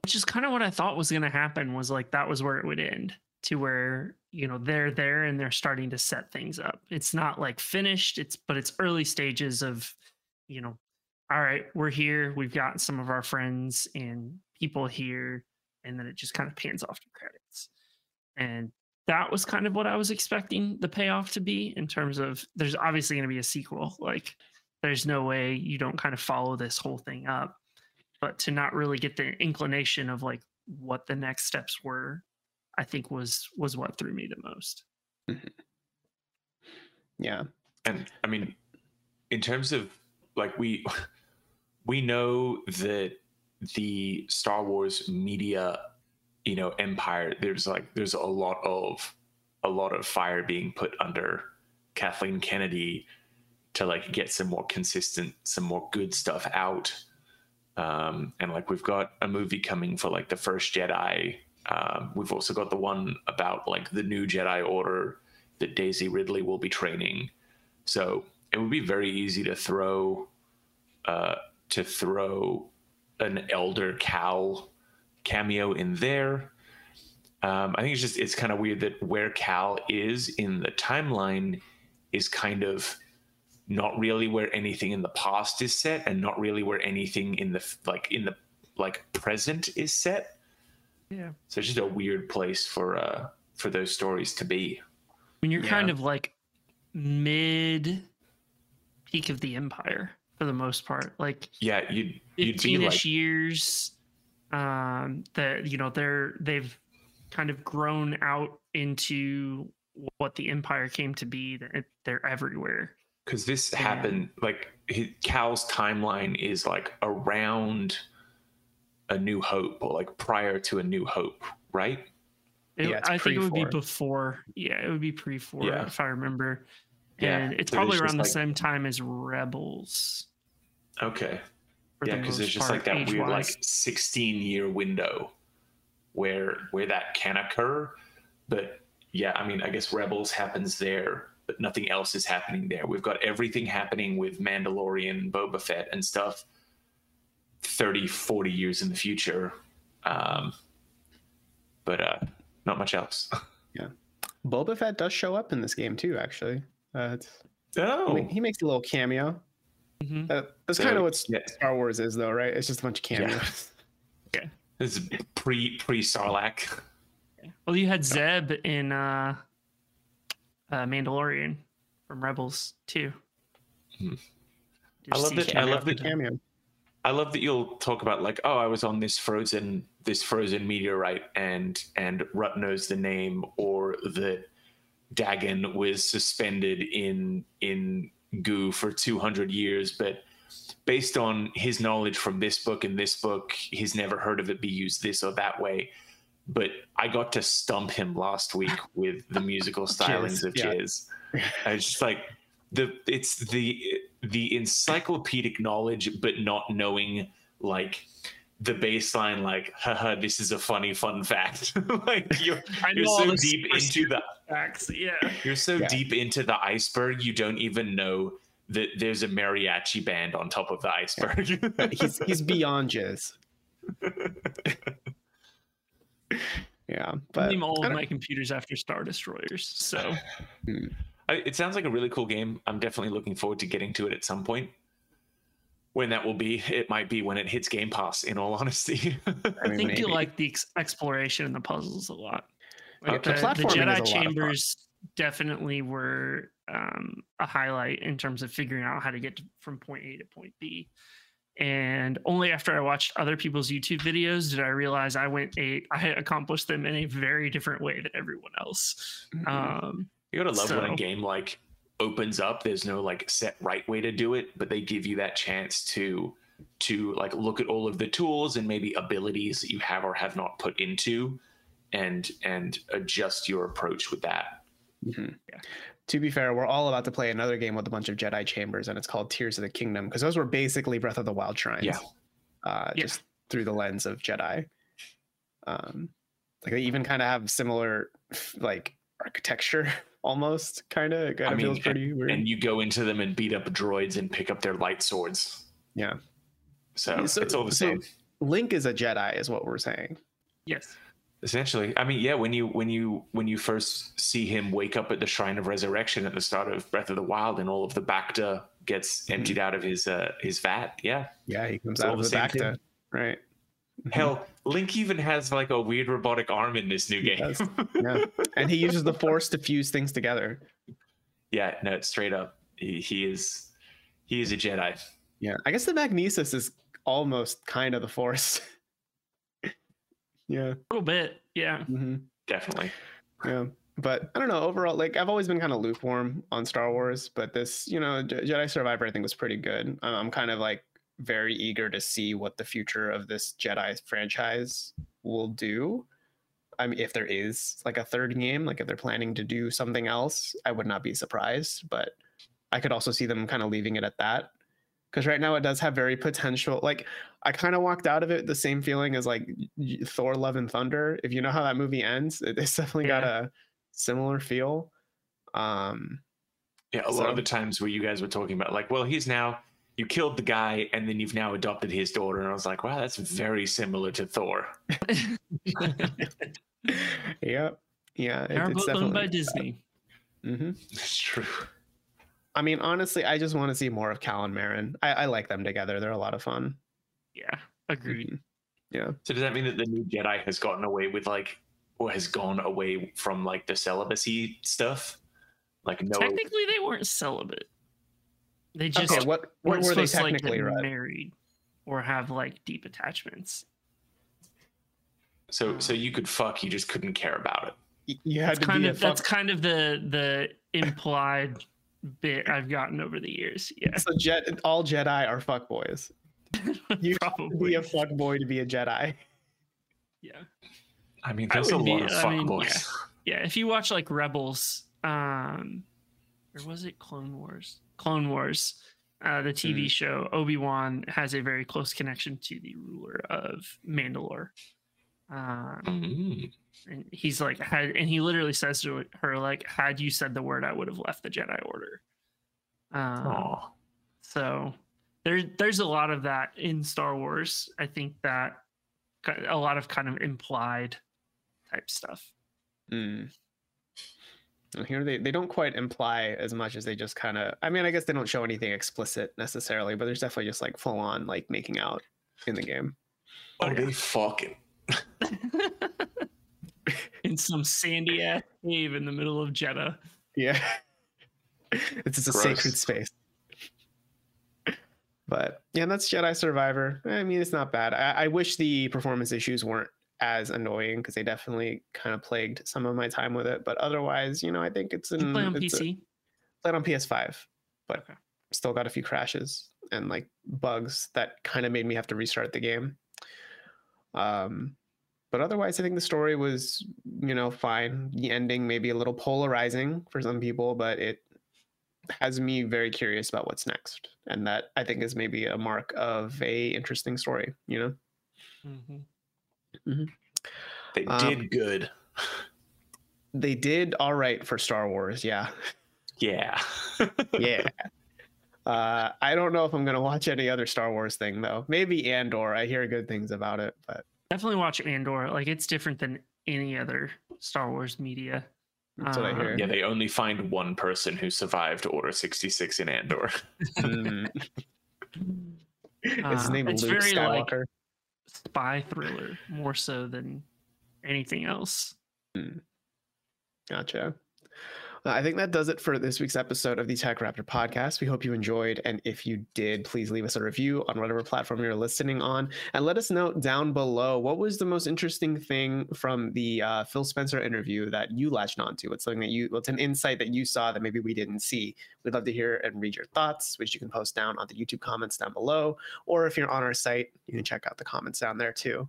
which is kind of what I thought was going to happen was like that was where it would end to where you know they're there and they're starting to set things up. It's not like finished, it's but it's early stages of you know all right, we're here, we've got some of our friends and people here and then it just kind of pans off to credits. And that was kind of what I was expecting the payoff to be in terms of there's obviously going to be a sequel. Like there's no way you don't kind of follow this whole thing up but to not really get the inclination of like what the next steps were i think was was what threw me the most mm-hmm.
Yeah.
and I mean, in terms of like we we know that the Star Wars media, you know, empire. There's like there's a lot of a lot of fire being put under Kathleen Kennedy to like get some more consistent, some more good stuff out. Um, and like we've got a movie coming for like the first Jedi. Um, we've also got the one about like the new Jedi Order that Daisy Ridley will be training. So it would be very easy to throw uh, to throw an elder Cal cameo in there. Um, I think it's just it's kind of weird that where Cal is in the timeline is kind of not really where anything in the past is set and not really where anything in the like in the like present is set
Yeah.
so it's just a weird place for uh for those stories to be
When you're kind of like mid peak of the empire for the most part, like
yeah you'd you'd be
15ish
like
years um that you know they're they've kind of grown out into what the empire came to be. They're, they're everywhere.
Because this
Yeah.
happened like he, cal's timeline is like around a new hope or like prior to a new hope right?
It-
Yeah,
i think it would be before. Yeah it would be pre four
Yeah.
if i remember.
Yeah,
and it's
so
probably
it's just
around the
like-
same time as rebels.
Okay.
for
yeah
the
because
most
there's just like
part,
that weird like 16 year window where where that can occur but yeah i mean i guess rebels happens there but nothing else is happening there we've got everything happening with mandalorian boba fett and stuff 30 40 years in the future um but uh not much else yeah.
Boba Fett does show up in this game too. Actually, uh, it's,
oh
he makes a little cameo.
Mhm.
Uh, that's
So,
kind of what
yeah.
Star Wars is, though, right? It's just a bunch of
Yeah.
cameos.
this is pre pre sarlacc
well you had zeb in uh, uh mandalorian from rebels too
Hmm. I love
see
that- I
cameo
love
for
that-
cameo.
I love that you'll talk about like, oh, I was on this frozen this frozen meteorite and and Rut knows the name, or that Dagan was suspended in in goo for two hundred years, but based on his knowledge from this book and this book, he's never heard of it be used this or that way. But I got to stump him last week with the musical stylings of
yeah.
Jizz. I was just like the it's the the encyclopedic knowledge, but not knowing like the baseline, like, haha, this is a funny fun fact. like you're
I
you're
know
so deep into the
facts yeah
you're so
Yeah.
deep into the iceberg, you don't even know that there's a mariachi band on top of the iceberg.
he's he's beyond jizz. yeah, but
name all of my computers after star destroyers so hmm.
I, it sounds like a really cool game. I'm definitely looking forward to getting to it at some point. When that will be, it might be when it hits Game Pass. In all honesty,
I
I
mean,
think you like the ex- exploration and the puzzles a lot.
Uh,
Like
the
the, the
platforming is a lot
Jedi chambers definitely were um, a highlight in terms of figuring out how to get to, from point A to point B. And only after I watched other people's YouTube videos did I realize I went a I accomplished them in a very different way than everyone else.
Mhm.
Um,
you gotta love when a game like opens up. There's no like set right way to do it, but they give you that chance to to like look at all of the tools and maybe abilities that you have or have not put into, and and adjust your approach with that.
Mhm.
Yeah.
To be fair, we're all about to play another game with a bunch of Jedi chambers, and it's called Tears of the Kingdom because those were basically Breath of the Wild shrines.
Yeah.
Uh,
Yeah.
Just through the lens of Jedi. Um, like they even kind of have similar like architecture almost kind of. It kind
I
of
mean,
feels pretty weird.
And you go into them and beat up droids and pick up their light swords.
Yeah.
So,
So-
it's all the
so-
same.
Link is a Jedi, is what we're saying.
yes.
Essentially, I mean, yeah. When you when you when you first see him wake up at the Shrine of Resurrection at the start of Breath of the Wild, and all of the Bacta gets
Mhm.
emptied out of his uh, his vat, yeah.
Yeah, he comes
It's
out of
the
the
same
Bacta
thing.
right. Mhm.
Hell, Link even has like a weird robotic arm in this new
He
game.
yeah, and he uses the Force to fuse things together.
yeah, no, straight up. He, he is he is a Jedi.
Yeah, I guess the magnesis is almost kind of the Force. yeah.
A little bit. Yeah.
hmm
Definitely.
Yeah. But I don't know. Overall, like I've always been kind of lukewarm on Star Wars, but this, you know, Je- Jedi Survivor, I think was pretty good. I'm kind of like very eager to see what the future of this Jedi franchise will do. I mean, if there is like a third game, like if they're planning to do something else, I would not be surprised. But I could also see them kind of leaving it at that. Because right now it does have very potential. Like I kind of walked out of it the same feeling as like Thor: Love and Thunder. If you know how that movie ends, it, it's definitely got a similar feel. Um,
Yeah, a lot of the times where you guys were talking about, like, well, he's now you killed the guy and then you've now adopted his daughter, and I was like, wow, that's very similar to Thor.
yeah, yeah, it,
They're
it's
both owned by
definitely.
Disney.
hmm
It's true.
I mean, honestly, I just want to see more of Cal and Merrin. I, I like them together. They're a lot of fun.
Yeah, agreed.
Mhm. Yeah.
So does that mean that the new Jedi has gotten away with like, or has gone away from like the celibacy stuff? Like no,
Technically, they weren't celibate. They just
okay, what what
weren't
they
supposed to like
technically?
get
right?
married or have like deep attachments.
so so you could fuck, you just couldn't care about it.
Y- You had
That's
to
kind
be
of
a
that's kind of the the implied bit I've gotten over the years. Yeah,
So Jet, all Jedi are fuck boys. You have to be a fuck boy to be a Jedi.
Yeah,
I mean, there's a lot
be-
of
I
fuck
mean,
boys.
yeah. If you watch like Rebels, um, or was it Clone Wars? Clone Wars, uh, the TV
Mm.
show. Obi Wan has a very close connection to the ruler of Mandalore. Um,
Mm.
and he's like had and he literally says to her like had you said the word i would have left the jedi order um, so there's there's a lot of that in star wars i think that a lot of kind of implied type stuff
Mm. And Here they, they don't quite imply as much as they just kind of. I mean, I guess they don't show anything explicit necessarily, but there's definitely just like full on like making out in the game.
Oh, they fucking.
in some sandy ass cave in the middle of Jedha
Yeah, it's just a
Gross.
sacred space. But yeah, that's Jedi Survivor. I mean, it's not bad. I, I wish the performance issues weren't as annoying because they definitely kind of plagued some of my time with it. But otherwise, you know, I think it's
you play on
it's a-
pc
played on PS5, but
Okay.
still got a few crashes and like bugs that kind of made me have to restart the game. Um, but otherwise, I think the story was, you know, fine. The ending maybe a little polarizing for some people, but it has me very curious about what's next, and that I think is maybe a mark of a interesting story. You know,
Mhm.
They
Um,
did good.
they did all right for Star Wars. Yeah,
Yeah.
yeah. Uh, I don't know if I'm gonna watch any other Star Wars thing though. Maybe Andor. I hear good things about it, but
definitely watch andor like it's different than any other star wars media
that's what I
Uh,
hear.
yeah, they only find one person who survived Order 66 in Andor.
Mm. Is his
Uh,
name
it's
Luke
very, like,
Skywalker?
Spy thriller more so than anything else. Hmm.
Gotcha. Uh, I think that does it for this week's episode of the TechRaptor podcast. We hope you enjoyed. And if you did, please leave us a review on whatever platform you're listening on. And let us know down below what was the most interesting thing from the uh, Phil Spencer interview that you latched onto? What's something that you, what's an insight that you saw that maybe we didn't see? We'd love to hear and read your thoughts, which you can post down on the YouTube comments down below. Or if you're on our site, you can check out the comments down there too.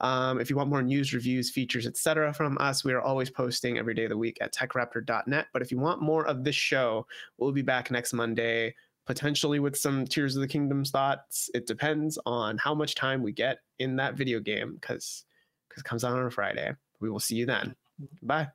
Um, if you want more news, reviews, features, etc., from us, we are always posting every day of the week at techraptor.net. But if you want more of this show, we'll be back next Monday, potentially with some Tears of the Kingdom's thoughts. It depends on how much time we get in that video game because because it comes out on a Friday. We will see you then. Bye.